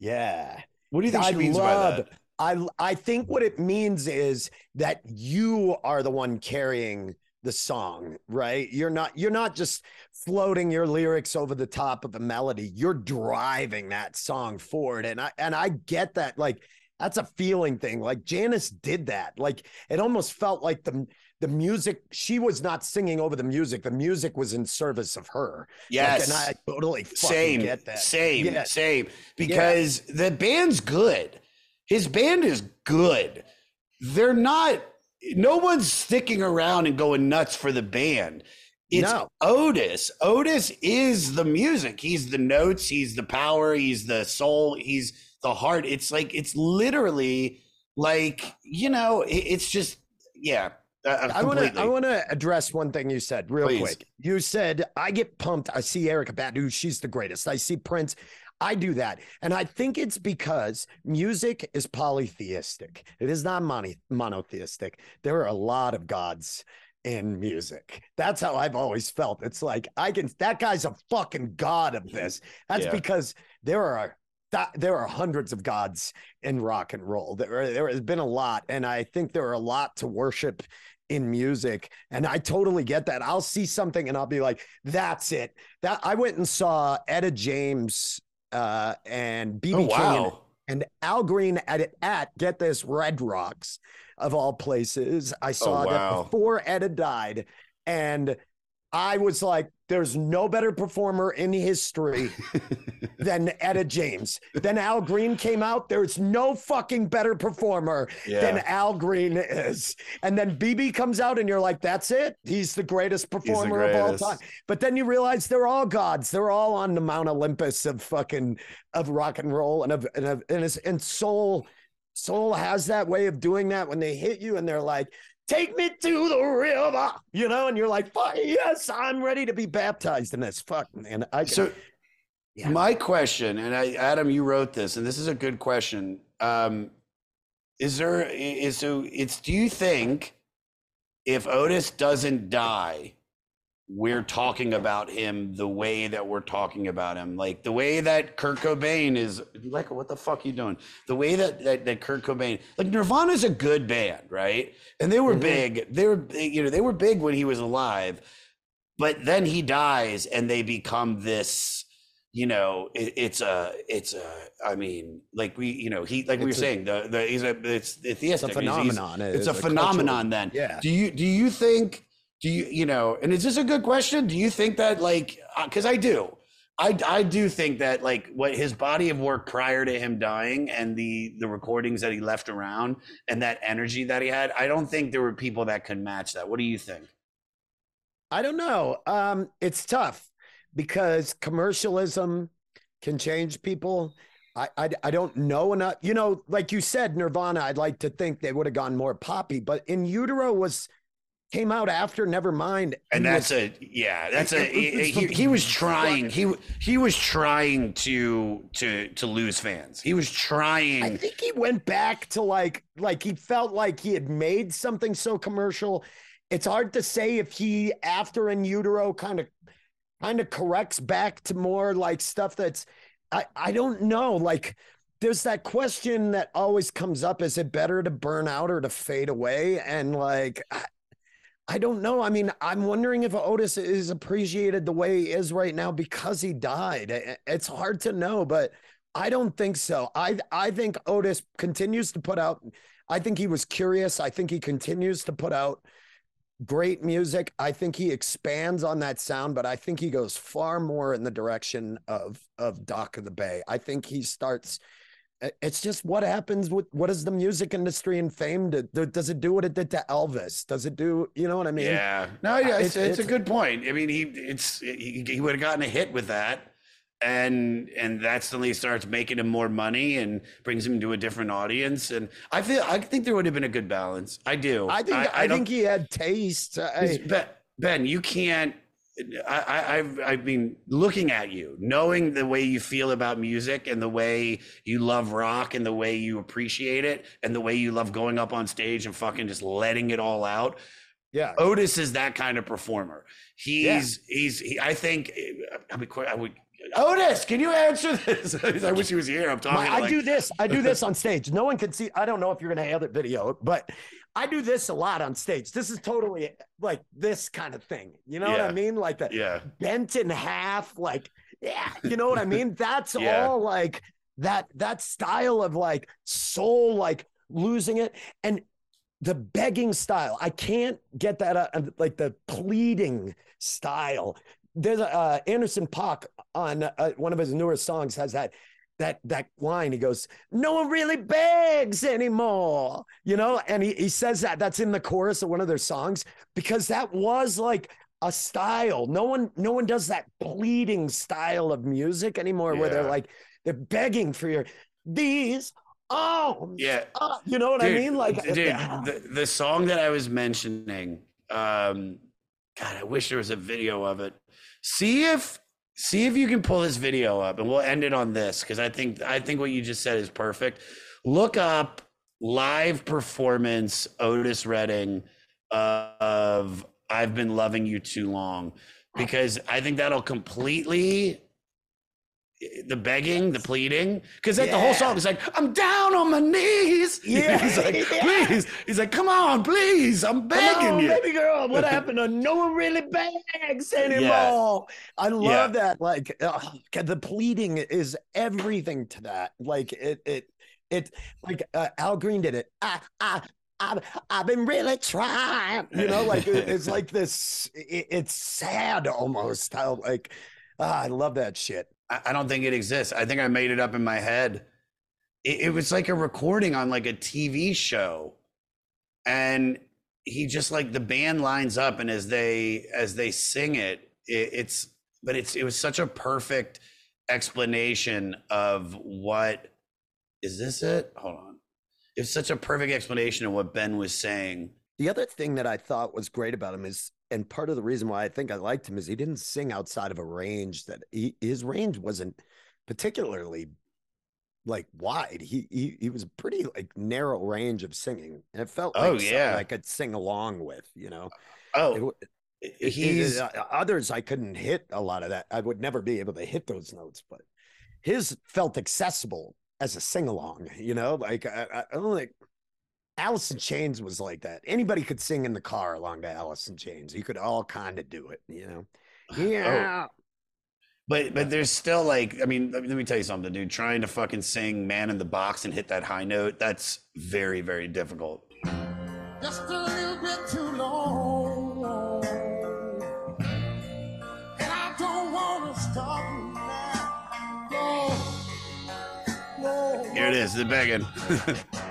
Yeah. What do you think I she means by that? I I think what it means is that you are the one carrying the song, right? You're not you're not just floating your lyrics over the top of a melody. You're driving that song forward. And I and I get that. Like that's a feeling thing. Like Janis did that. Like it almost felt like the the music, she was not singing over the music. The music was in service of her. Like, Yes. and I totally same, get that. same, Yeah. same. Because the band's good. His band is good. They're not. No one's sticking around and going nuts for the band. It's No. Otis. Otis is the music. He's the notes. He's the power. He's the soul. He's the heart. It's like it's literally like you know. it- it's just yeah. Uh, I want to. I want to address one thing you said real Please. quick. You said I get pumped. I see Erykah Badu, she's the greatest. I see Prince. I do that. And I think it's because music is polytheistic. It is not mono- monotheistic. There are a lot of gods in music. That's how I've always felt. It's like I can that guy's a fucking god of this. That's Yeah. because there are there are hundreds of gods in rock and roll. There, there has been a lot, and I think there are a lot to worship in music. And I totally get that. I'll see something and I'll be like, "That's it." That I went and saw Etta James uh, and BB Oh, King and, and Al Green at at get this Red Rocks of all places. I saw Oh, wow. that before Etta died, and I was like, "There's no better performer in history." than Etta James. Then Al Green came out. There's no fucking better performer than Al Green is. And then BB comes out and you're like, that's it. He's the greatest performer of all time. But then you realize they're all gods. They're all on the Mount Olympus of fucking of rock and roll and of and of and, it's, and soul soul has that way of doing that when they hit you and they're like Take me to the river, you know, and you're like, "Fuck yes, I'm ready to be baptized in this." Fuck, man, I can, So, my question, and I, Adam, you wrote this, and this is a good question. Um, is there is so? It's do you think if Otis doesn't die, we're talking about him the way that we're talking about him, like the way that Kurt Cobain is like, what the fuck you doing? The way that that, that Kurt Cobain, like Nirvana's a good band, right? And they were mm-hmm. big. They were, you know, they were big when he was alive, but then he dies, and they become this. You know, it, it's a, it's a. I mean, like we, you know, he, like we were a- saying, the, the, he's a, it's, it's theistic. He's- he's- phenomenon. It's It's a a cultural- phenomenon. Then, Yeah. Do you, do you think? Do you you know and is this a good question do you think that like because i do I I do think that like what his body of work prior to him dying and the the recordings that he left around and that energy that he had, I don't think there were people that could match that. What do you think? I don't know. Um, it's tough because commercialism can change people. I, I I don't know enough. You know, like you said, Nirvana. I'd like to think they would have gone more poppy, but In Utero was came out after Nevermind, And that's was- a yeah, that's a he, he, he was trying he he was trying to to to lose fans. He was trying I think he went back to like like he felt like he had made something so commercial. It's hard to say if he after in utero kind of kind of corrects back to more like stuff that's I I don't know like there's that question that always comes up is it better to burn out or to fade away and like I, don't know. I mean, I'm wondering if Otis is appreciated the way he is right now because he died. It's hard to know, but I don't think so. I I think Otis continues to put out. I think he was curious. I think he continues to put out great music. I think he expands on that sound, but I think he goes far more in the direction of of Dock of the Bay. I think he starts. It- It's just what happens with what does the music industry and fame do? Do- Does it do what it did to Elvis? Does it do you know what I mean? Yeah, no, yeah, it's, It's- it's, a good point. I mean, he it's he, he would have gotten a hit with that, and and that suddenly starts making him more money and brings him to a different audience. And I feel I think there would have been a good balance. I do. I think I, don't- think he had taste. I- Ben, Ben, you can't. I, I, I've, I've been looking at you, knowing the way you feel about music and the way you love rock and the way you appreciate it and the way you love going up on stage and fucking just letting it all out. Yeah. Otis is that kind of performer. He's, he's, he, I think, I mean, I would, Otis, can you answer this? I wish he was here. I'm talking. My- I like- do this. I do this on stage. No one can see. I don't know if you're going to have it video, but I do this a lot on stage. This is totally like this kind of thing. You know what I mean? Like the Yeah. bent in half. Like, yeah, you know what I mean? That's Yeah. all like that. That style of like soul, like losing it, and the begging style. I can't get that. Uh, like the pleading style. There's a uh, Anderson .Paak on uh, one of his newer songs has that that that line. He goes no one really begs anymore you know? And he, he says that that's in the chorus of one of their songs because that was like a style. No one no one does that pleading style of music anymore where they're like they're begging for your these arms Yeah. uh, you know what i mean? Like dude, uh, the, the song that I was mentioning, um, God, I wish there was a video of it. See if see if you can pull this video up, and we'll end it on this because I think I think what you just said is perfect. Look up live performance Otis Redding of "I've Been Loving You Too Long," because I think that'll completely the begging, the pleading, because that the whole song is like, "I'm down on my knees." Yeah, he's like, yeah. "Please," he's like, "Come on, please, I'm begging on, you." baby girl, what happened to no one really begs anymore? Yeah. I love Yeah. that. Like ugh, the pleading is everything to that. Like it, it, it. Like uh, Al Green did it. I, I, I, I've been really trying. You know, like it- it's like this. It, it's sad almost. How like ah, I love that shit. I, don't think it exists. I think I made it up in my head. It, it was like a recording on like a TV show, and he just like the band lines up, and as they as they sing it, it it's but it's it was such a perfect explanation of what is this it? Hold on. It's such a perfect explanation of what Ben was saying. The other thing that I thought was great about him is, and part of the reason why I think I liked him is he didn't sing outside of a range that he, his range wasn't particularly like wide. He, he he was pretty like narrow range of singing, and it felt like Oh, yeah. I could sing along with. You know, Oh, It w- it- it- he's uh, others I couldn't hit a lot of that. I would never be able to hit those notes, but his felt accessible as a sing along. You know, like I, I I don't Alice in Chains was like that. Anybody could sing in the car along to Alice in Chains. You could all kind of do it, you know. Oh. Yeah. Oh. But but there's still like I mean let me, tell you something, dude. Trying to fucking sing "Man in the Box" and hit that high note that's very very difficult. Just a little bit too long, and I don't want to stop now. No, no, Here it is, the begging.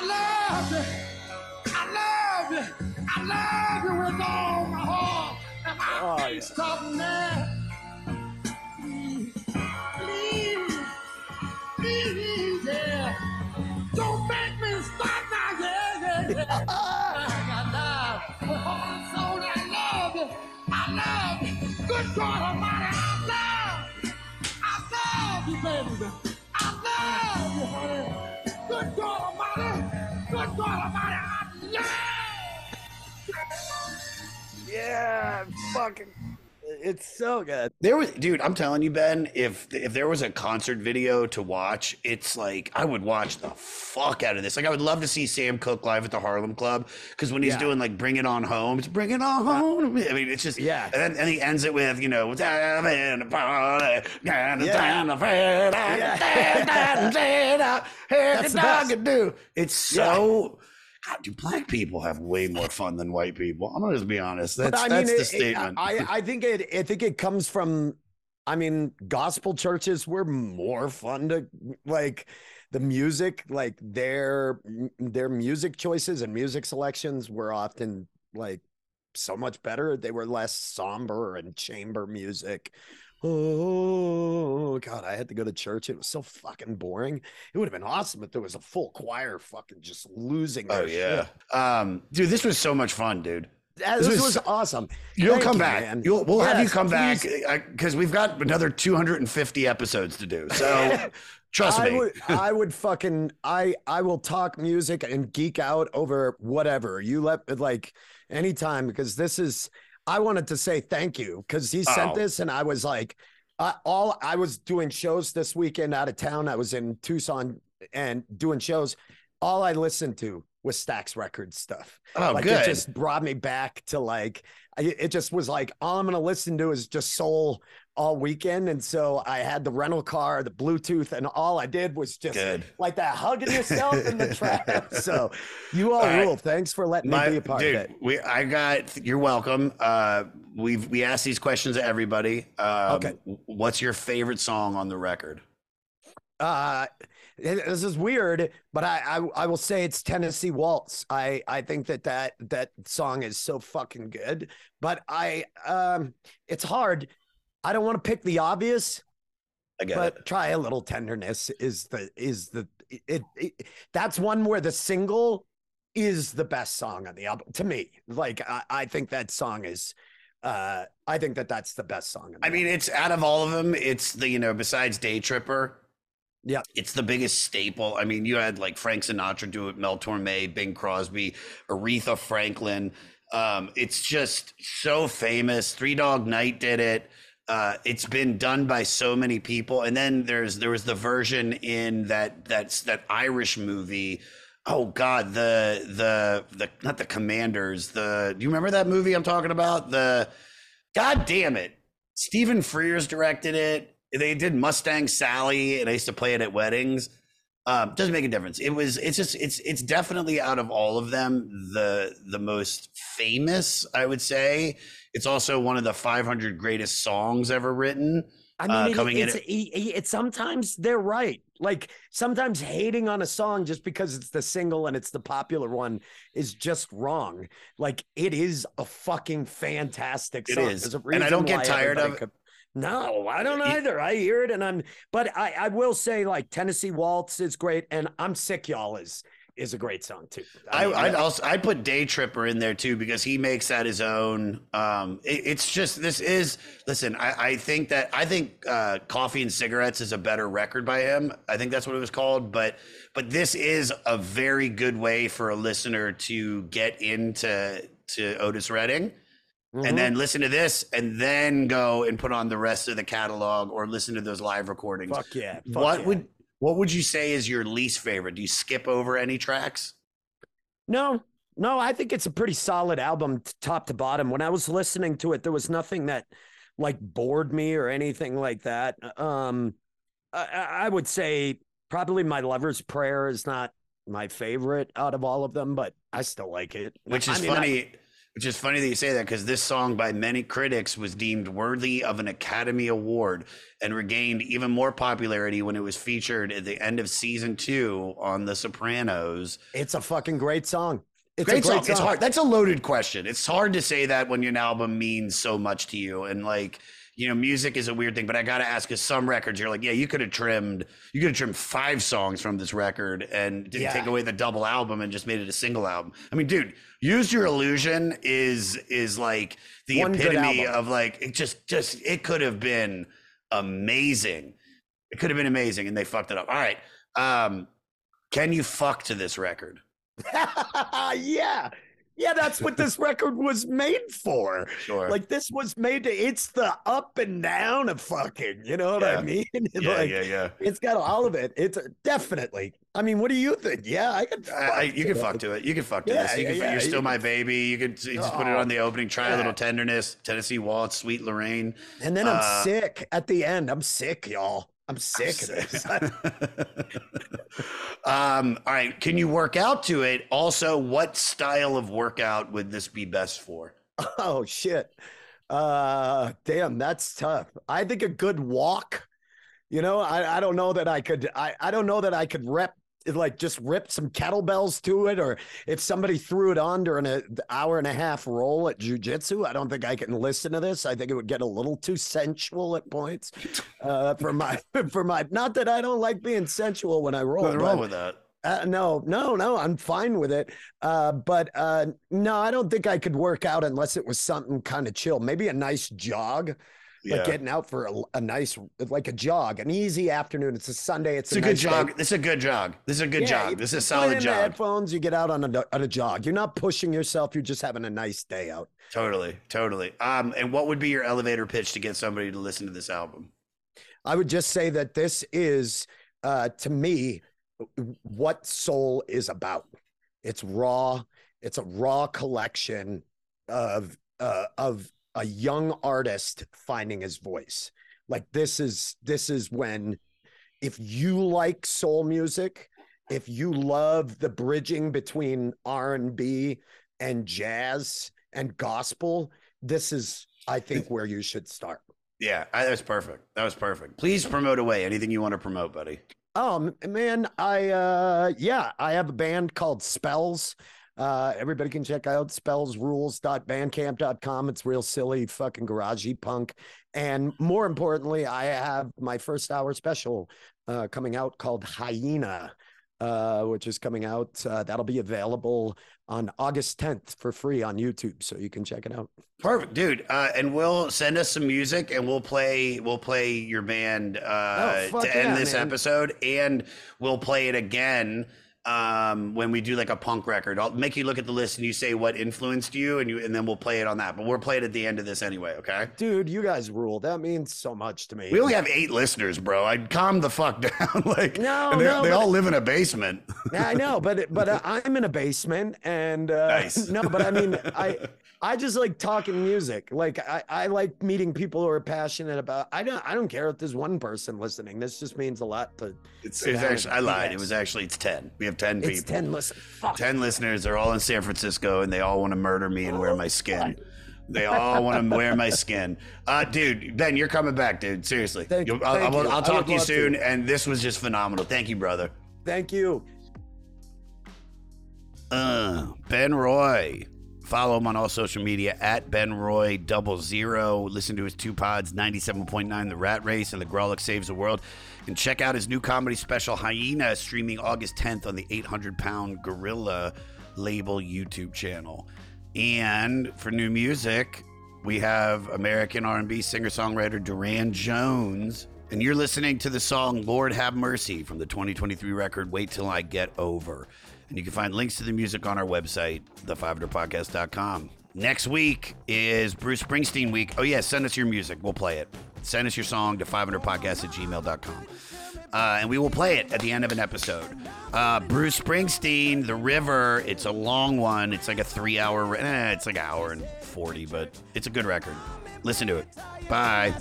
I love you. I love you. I love you with all my heart. And I Oh, can't yeah. stop now. Please, please, please, yeah. Don't make me stop now, yeah, yeah, yeah. I love, my soul, I love you. I love you. Good God Almighty, I love, I love you, baby. I love you, honey. Good God Almighty, Yeah, fucking. It's so good. There was, dude. I'm telling you, Ben. If if there was a concert video to watch, it's like I would watch the fuck out of this. Like I would love to see Sam Cooke live at the Harlem Club because when he's Yeah. doing like "Bring It On Home," it's "Bring It On Home." I mean, it's just Yeah. And then and he ends it with you know, "Time in party, time Yeah. in the fair, Yeah. That's the best. do. It's so. God, do black people have way more fun than white people? I'm gonna just be honest. That's I that's mean, the it- it- statement. I, I think it. I think it comes from. I mean, gospel churches were more fun to like the music, like their their music choices and music selections were often like so much better. They were less somber and chamber music. Oh God, I had to go to church. It was so fucking boring. It would have been awesome if there was a full choir fucking just losing Oh yeah, shit. um, dude, this was so much fun, dude. That- This, was, awesome. You'll Thank come you, back. man. You'll, we'll have you Yes, come back because we've got another 250 episodes to do. So trust I me. would, I would fucking, I, I will talk music and geek out over whatever you let, like, anytime because this is. I wanted to say thank you because he sent Oh. this and I was like, I, all I was doing shows this weekend out of town. I was in Tucson and doing shows. All I listened to was Stax Records stuff. Oh, like good. it just brought me back to like it just was like all I'm gonna listen to is just soul all weekend, and so I had the rental car, the Bluetooth, and all I did was just Good. like that hugging yourself in the trap. So you all, All right. rule. Thanks for letting My- me be a part dude, of it. we I got you're welcome. Uh, we've we asked these questions to everybody. Um, Okay. What's your favorite song on the record? Uh, this is weird, but I, I I will say it's Tennessee Waltz. I I think that that that song is so fucking good, but I um it's hard. I don't want to pick the obvious, I get but it. try a little tenderness is the is the it, it that's one where the single is the best song on the album to me. Like I, I think that song is uh I think that that's the best song. The I mean, it's out of all of them, it's the you know besides Day Tripper. Yeah. It's the biggest staple. I mean, you had like Frank Sinatra do it, Mel Torme, Bing Crosby, Aretha Franklin. Um, it's just so famous. Three Dog Night did it. Uh, it's been done by so many people. And then there's there was the version in that that's that Irish movie. Oh God, the the the not the Commanders. The do you remember that movie I'm talking about? The God damn it. Stephen Frears directed it. They did Mustang Sally, and I used to play it at weddings. Um, doesn't make a difference. It was. It's just. It's. It's definitely out of all of them the the most famous. I would say. It's also one of the 500 greatest songs ever written. I mean, uh, it- coming in. it's, at- it, it- it's sometimes they're right. Like sometimes hating on a song just because it's the single and it's the popular one is just wrong. Like it is a fucking fantastic song. is. There's a And I don't get tired of it. No, I don't either. I hear it and I'm, but I, I will say like Tennessee Waltz is great and I'm sick, y'all is is a great song too. I, mean, I'd yeah. also I'd put Day Tripper in there too because he makes that his own. Um, it- it's just this is listen. I, I think that I think uh, Coffee and Cigarettes is a better record by him. I think that's what it was called. But but this is a very good way for a listener to get into to Otis Redding. Mhm. And then listen to this, and then go and put on the rest of the catalog, or listen to those live recordings. Fuck yeah. Fuck what yeah. would what would you say is your least favorite? Do you skip over any tracks? No, no, I think it's a pretty solid album, top to bottom. When I was listening to it, there was nothing that like bored me or anything like that. Um, I, I I would say probably my lover's prayer is not my favorite out of all of them, but I still like it. Which I is mean, I- funny. Which is funny that you say that because this song, by many critics, was deemed worthy of an Academy Award and regained even more popularity when it was featured at the end of season two on The Sopranos. it's a fucking great song. It's great, a great song. It's hard. That's a loaded question. It's hard to say that when an album means so much to you, and like you know, music is a weird thing. But I got to ask, because some records you're like, yeah, you could have trimmed, you could have trimmed five songs from this record and didn't Yeah. take away the double album and just made it a single album. I mean, dude, "Use Your Illusion" is is like the One epitome of like it just just it could have been amazing. It could have been amazing, and they fucked it up. All right, um, can you fuck to this record? yeah. Yeah, that's what this record was made for. Sure. Like this was made to it's the up and down of fucking, you know what I mean? Yeah, like, yeah, yeah. It's got all of it. It's definitely. I mean, what do you think? Yeah, I could. I, you can it. fuck to it. You can fuck to Yeah, this. You yeah, can, yeah, you're you still my baby. You could you just put it Oh, on the opening. Try a little tenderness. Tennessee Waltz, Sweet Lorraine. And then I'm Uh, sick at the end. I'm sick, y'all. I'm sick of this. um, all right. Can you work out to it? Also, what style of workout would this be best for? Oh shit. Uh damn, that's tough. I think a good walk. You know, I, I don't know that I could I, I don't know that I could rep like just rip some kettlebells to it or if somebody threw it on during an hour and a half roll at jujitsu, I don't think I can listen to this. I think it would get a little too sensual at points. Uh for my for my not that I don't like being sensual when I roll. Nothing wrong with that. uh, no, no, no. I'm fine with it. Uh, but uh, no, I don't think I could work out unless it was something kind of chill. Maybe a nice jog, Yeah. like getting out for a, a nice, like a jog, an easy afternoon. It's a Sunday. It's, It's a good nice day. jog. This is a good jog. This is a good Yeah, jog. This is a solid jog. Headphones. You get out on a on a jog. You're not pushing yourself. You're just having a nice day out. Totally, totally. Um, and what would be your elevator pitch to get somebody to listen to this album? I would just say that this is, uh, to me, what soul is about. It's raw. It's a raw collection of uh, of a young artist finding his voice. Like this is this is when, if you like soul music, if you love the bridging between R and jazz and gospel, this is I think where you should start. Yeah, that was perfect. That was perfect. Please promote away anything you want to promote, buddy. Oh m- man, I uh yeah, I have a band called Spells. Uh everybody can check out spellsrules.bandcamp.com. It's real silly fucking garagey punk. And more importantly, I have my first hour special uh coming out called Hyena. Uh, which is coming out. Uh, that'll be available on August 10th for free on YouTube, so you can check it out. Perfect, dude. Uh, and we'll send us some music, and we'll play. We'll play your band uh, Oh, to end yeah, this man. episode, and we'll play it again um, when we do like a punk record. I'll make you look at the list, and you say what influenced you, and you, and then we'll play it on that. But we'll play it at the end of this anyway. Okay. Dude, you guys rule. That means so much to me. We only have eight listeners, bro. I'd calm the fuck down. like, No, no, they all live in a basement. Yeah, I know, but but uh, I'm in a basement, and uh, Nice. no, but I mean, I I just like talking music. Like I, I like meeting people who are passionate about. I don't I don't care if there's one person listening. This just means a lot to. It's, it's actually, I lied. It was actually it's ten. We have ten It's people. ten. Listen, fuck. 10 listeners are all in San Francisco and they all want to murder me and wear my skin. They all want to wear my skin. Uh, dude, Ben, you're coming back, dude. Seriously. Thank- I'll, thank I'll- you. I'll talk to you soon. to. And this was just phenomenal. Thank you, brother. Thank you. Uh, ben Roy. Follow him on all social media at Ben Roy double zero. Listen to his two pods, 97.9 The Rat Race and The Grawlix Saves the World. And check out his new comedy special, Hyena, streaming August 10th on the 800 Pound Gorilla label YouTube channel. And for new music, we have American R&B singer-songwriter Durand Jones. And you're listening to the song Lord Have Mercy from the 2023 record Wait Till I Get Over. And you can find links to the music on our website, the500podcast.com. Next week is Bruce Springsteen week. Oh, yeah, send us your music. We'll play it. Send us your song to 500podcast at gmail.com. Uh, and we will play it at the end of an episode. Uh, Bruce Springsteen, The River. It's a long one. It's like a three hour, eh, it's like an hour and 40, but it's a good record. Listen to it. Bye.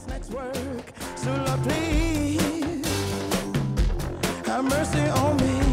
Have mercy on me.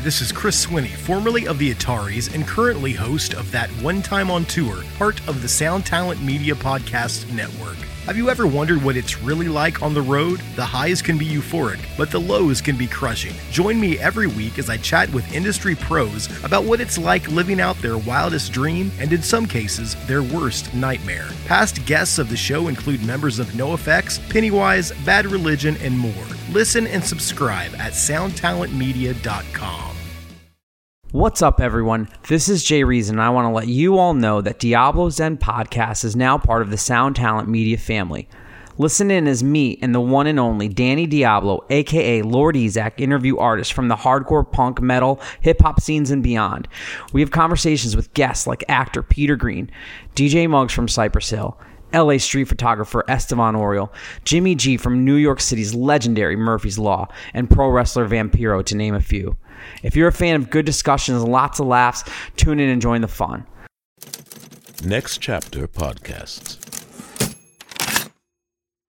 This is Chris Swinney, formerly of the Ataris and currently host of That One Time on Tour, part of the Sound Talent Media Podcast Network. Have you ever wondered what it's really like on the road? The highs can be euphoric, but the lows can be crushing. Join me every week as I chat with industry pros about what it's like living out their wildest dream and, in some cases, their worst nightmare. Past guests of the show include members of NoFX, Pennywise, Bad Religion, and more. Listen and subscribe at soundtalentmedia.com. What's up, everyone? This is Jay Reason, and I want to let you all know that Diablo Zen Podcast is now part of the Sound Talent Media family. Listen in as me and the one and only Danny Diablo, aka Lord Ezec, interview artists from the hardcore punk, metal, hip hop scenes and beyond. We have conversations with guests like actor Peter Greene, DJ Muggs from Cypress Hill, LA street photographer Estevan Oriol, Jimmy G from New York City's legendary Murphy's Law, and pro wrestler Vampiro, to name a few. If you're a fan of good discussions and lots of laughs, tune in and join the fun. Next Chapter Podcasts.